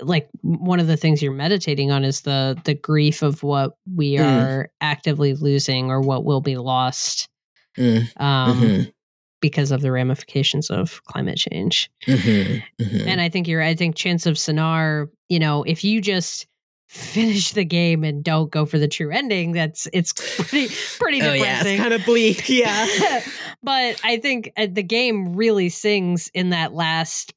like one of the things you're meditating on is the the grief of what we mm. are actively losing or what will be lost mm. um, mm-hmm. because of the ramifications of climate change. Mm-hmm. Mm-hmm. And I think you're I think Chants of Sennaar, you know, if you just finish the game and don't go for the true ending, that's it's pretty pretty depressing. Oh, yeah, it's kind of bleak. <laughs> Yeah. <laughs> but I think uh, the game really sings in that last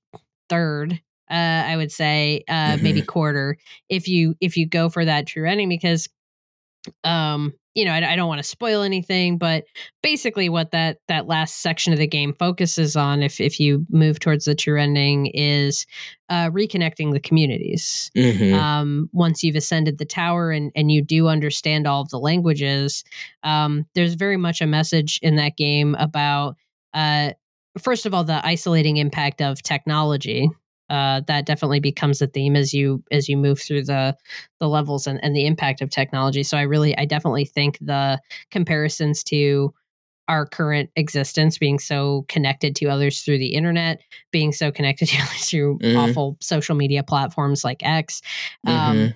third. Uh, I would say uh, mm-hmm. maybe quarter if you if you go for that true ending because um you know, I, I don't want to spoil anything, but basically, what that that last section of the game focuses on, if if you move towards the true ending, is uh, reconnecting the communities. Mm-hmm. Um, once you've ascended the tower and and you do understand all of the languages, um, there's very much a message in that game about. Uh, first of all, the isolating impact of technology uh, that definitely becomes a theme as you as you move through the the levels and, and the impact of technology. So I really I definitely think the comparisons to our current existence being so connected to others through the internet, being so connected <laughs> to others through mm-hmm. awful social media platforms like X. Um, mm-hmm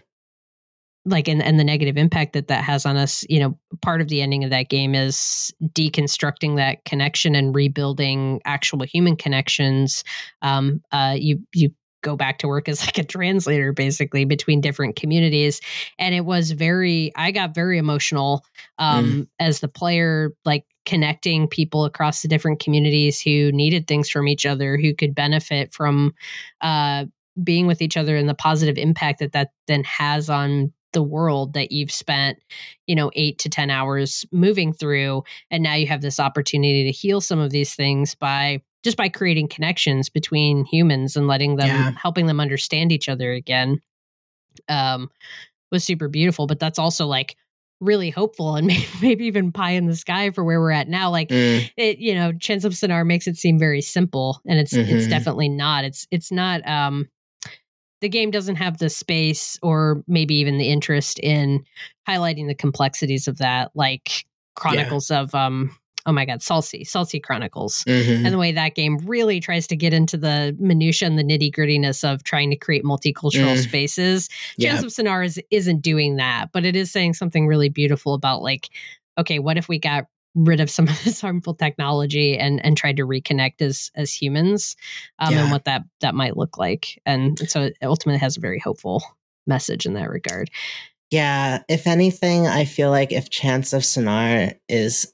like and, and the negative impact that that has on us you know part of the ending of that game is deconstructing that connection and rebuilding actual human connections um uh you you go back to work as <laughs> like a translator basically between different communities and it was very i got very emotional um mm. as the player like connecting people across the different communities who needed things from each other who could benefit from uh being with each other and the positive impact that that then has on the world that you've spent, you know, eight to 10 hours moving through. And now you have this opportunity to heal some of these things by just by creating connections between humans and letting them, yeah. helping them understand each other again. Um, was super beautiful, but that's also like really hopeful and <laughs> maybe, maybe even pie in the sky for where we're at now. Like mm. it, you know, Chants of Sennaar makes it seem very simple and it's, mm-hmm. it's definitely not. It's, it's not, um, the game doesn't have the space or maybe even the interest in highlighting the complexities of that, like Chronicles yeah. of um oh my god, Salty, Saltsea Chronicles. Mm-hmm. And the way that game really tries to get into the minutia and the nitty grittiness of trying to create multicultural mm. spaces. Yeah. Chants of is, isn't doing that, but it is saying something really beautiful about like, okay, what if we got rid of some <laughs> of this harmful technology and and tried to reconnect as as humans um, yeah. and what that that might look like. And, and so it ultimately has a very hopeful message in that regard. Yeah. If anything i feel like if Chants of Sennaar is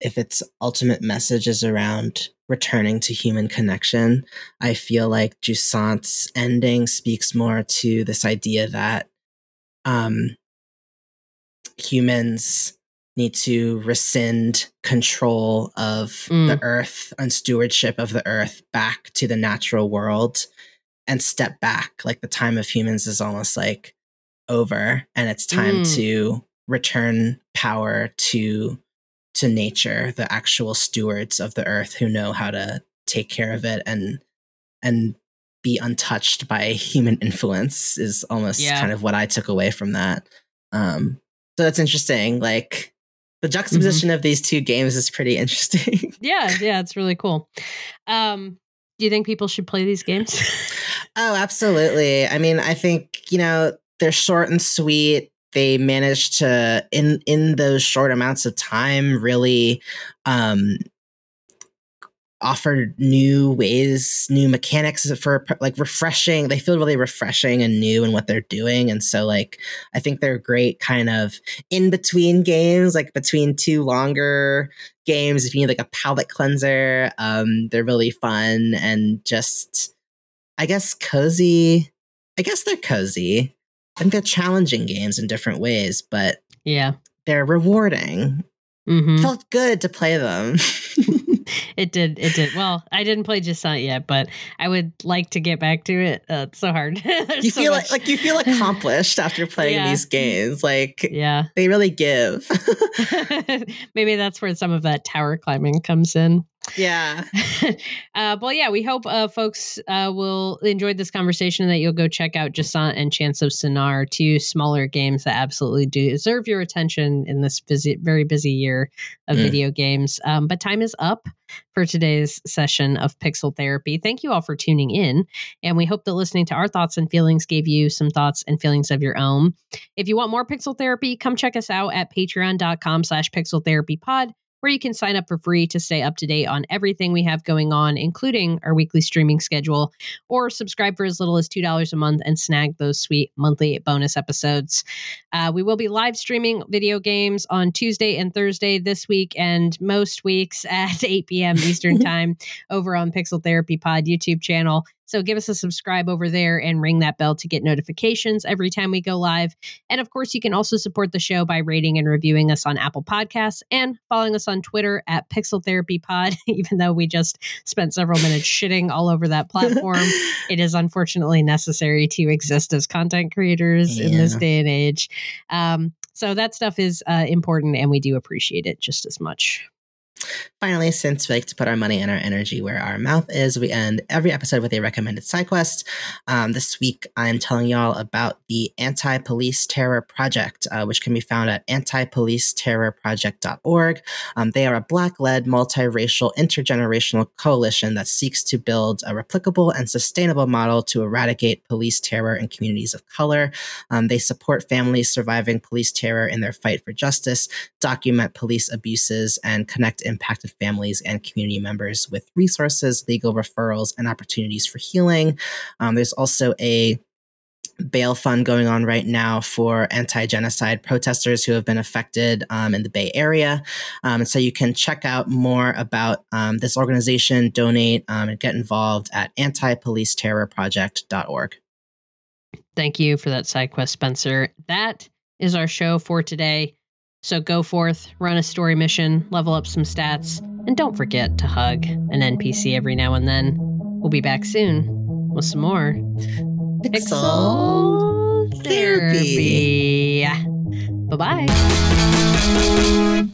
if its ultimate message is around returning to human connection i feel like jusant's ending speaks more to this idea that um humans need to rescind control of Mm. the earth and stewardship of the earth back to the natural world and step back. Like the time of humans is almost like over and it's time Mm. to return power to to nature, the actual stewards of the earth who know how to take care of it and and be untouched by human <laughs> influence is almost Yeah. kind of what I took away from that. Um, so that's interesting. Like the juxtaposition of these two games is pretty interesting. <laughs> Yeah, yeah, it's really cool. Um, do you think people should play these games? <laughs> oh, absolutely. I mean, I think, you know, they're short and sweet. They managed to in in those short amounts of time really um offer new ways, new mechanics for like refreshing. They feel really refreshing and new in what they're doing. And so like I think they're great kind of in between games, like between two longer games. If you need like a palate cleanser, um, they're really fun and just I guess cozy. I guess they're cozy. I think they're challenging games in different ways, but yeah. they're rewarding. hmm Felt good to play them. <laughs> it did. It did. Well, I didn't play Descent yet, but I would like to get back to it. Uh, it's so hard. <laughs> You so feel much- like like you feel accomplished after <sighs> playing Yeah. these games. Like yeah. they really give. <laughs> <laughs> Maybe that's where some of that tower climbing comes in. Yeah. <laughs> uh, well, yeah, we hope uh, folks uh, will enjoy this conversation and that you'll go check out Jusant and Chants of Sennaar, two smaller games that absolutely do deserve your attention in this busy, very busy year of Mm. video games. Um, but time is up for today's session of Pixel Therapy. Thank you all for tuning in, and we hope that listening to our thoughts and feelings gave you some thoughts and feelings of your own. If you want more Pixel Therapy, come check us out at patreon.com slash pixel therapy pod where you can sign up for free to stay up to date on everything we have going on, including our weekly streaming schedule, or subscribe for as little as $2 a month and snag those sweet monthly bonus episodes. Uh, we will be live streaming video games on Tuesday and Thursday this week and most weeks <laughs> at 8 p.m. Eastern <laughs> Time over on Pixel Therapy Pod YouTube channel. So give us a subscribe over there and ring that bell to get notifications every time we go live. And of course, you can also support the show by rating and reviewing us on Apple Podcasts and following us on Twitter at Pixel Therapy Pod, <laughs> even though we just spent several minutes shitting all over that <laughs> platform. it is unfortunately necessary to exist as content creators in this day and age. Um, so that stuff is uh, important and we do appreciate it just as much. Finally, since we like to put our money and our energy where our mouth is, we end every episode with a recommended side quest. Um, this week, I'm telling y'all about the Anti Police Terror Project, uh, which can be found at antipoliceterrorproject.org. Um, they are a Black led, multiracial, intergenerational coalition that seeks to build a replicable and sustainable model to eradicate police terror in communities of color. Um, they support families surviving police terror in their fight for justice, document police abuses, and connect impacted families and community members with resources, legal referrals, and opportunities for healing. Um, there's also a bail fund going on right now for anti-genocide protesters who have been affected um, in the Bay Area. Um, and so you can check out more about um, this organization, donate, um, and get involved at antipoliceterrorproject.org. Thank you for that side quest, Spencer. That is our show for today. So go forth, run a story mission, level up some stats, and don't forget to hug an NPC every now and then. We'll be back soon with some more Pixel Therapy. Bye bye.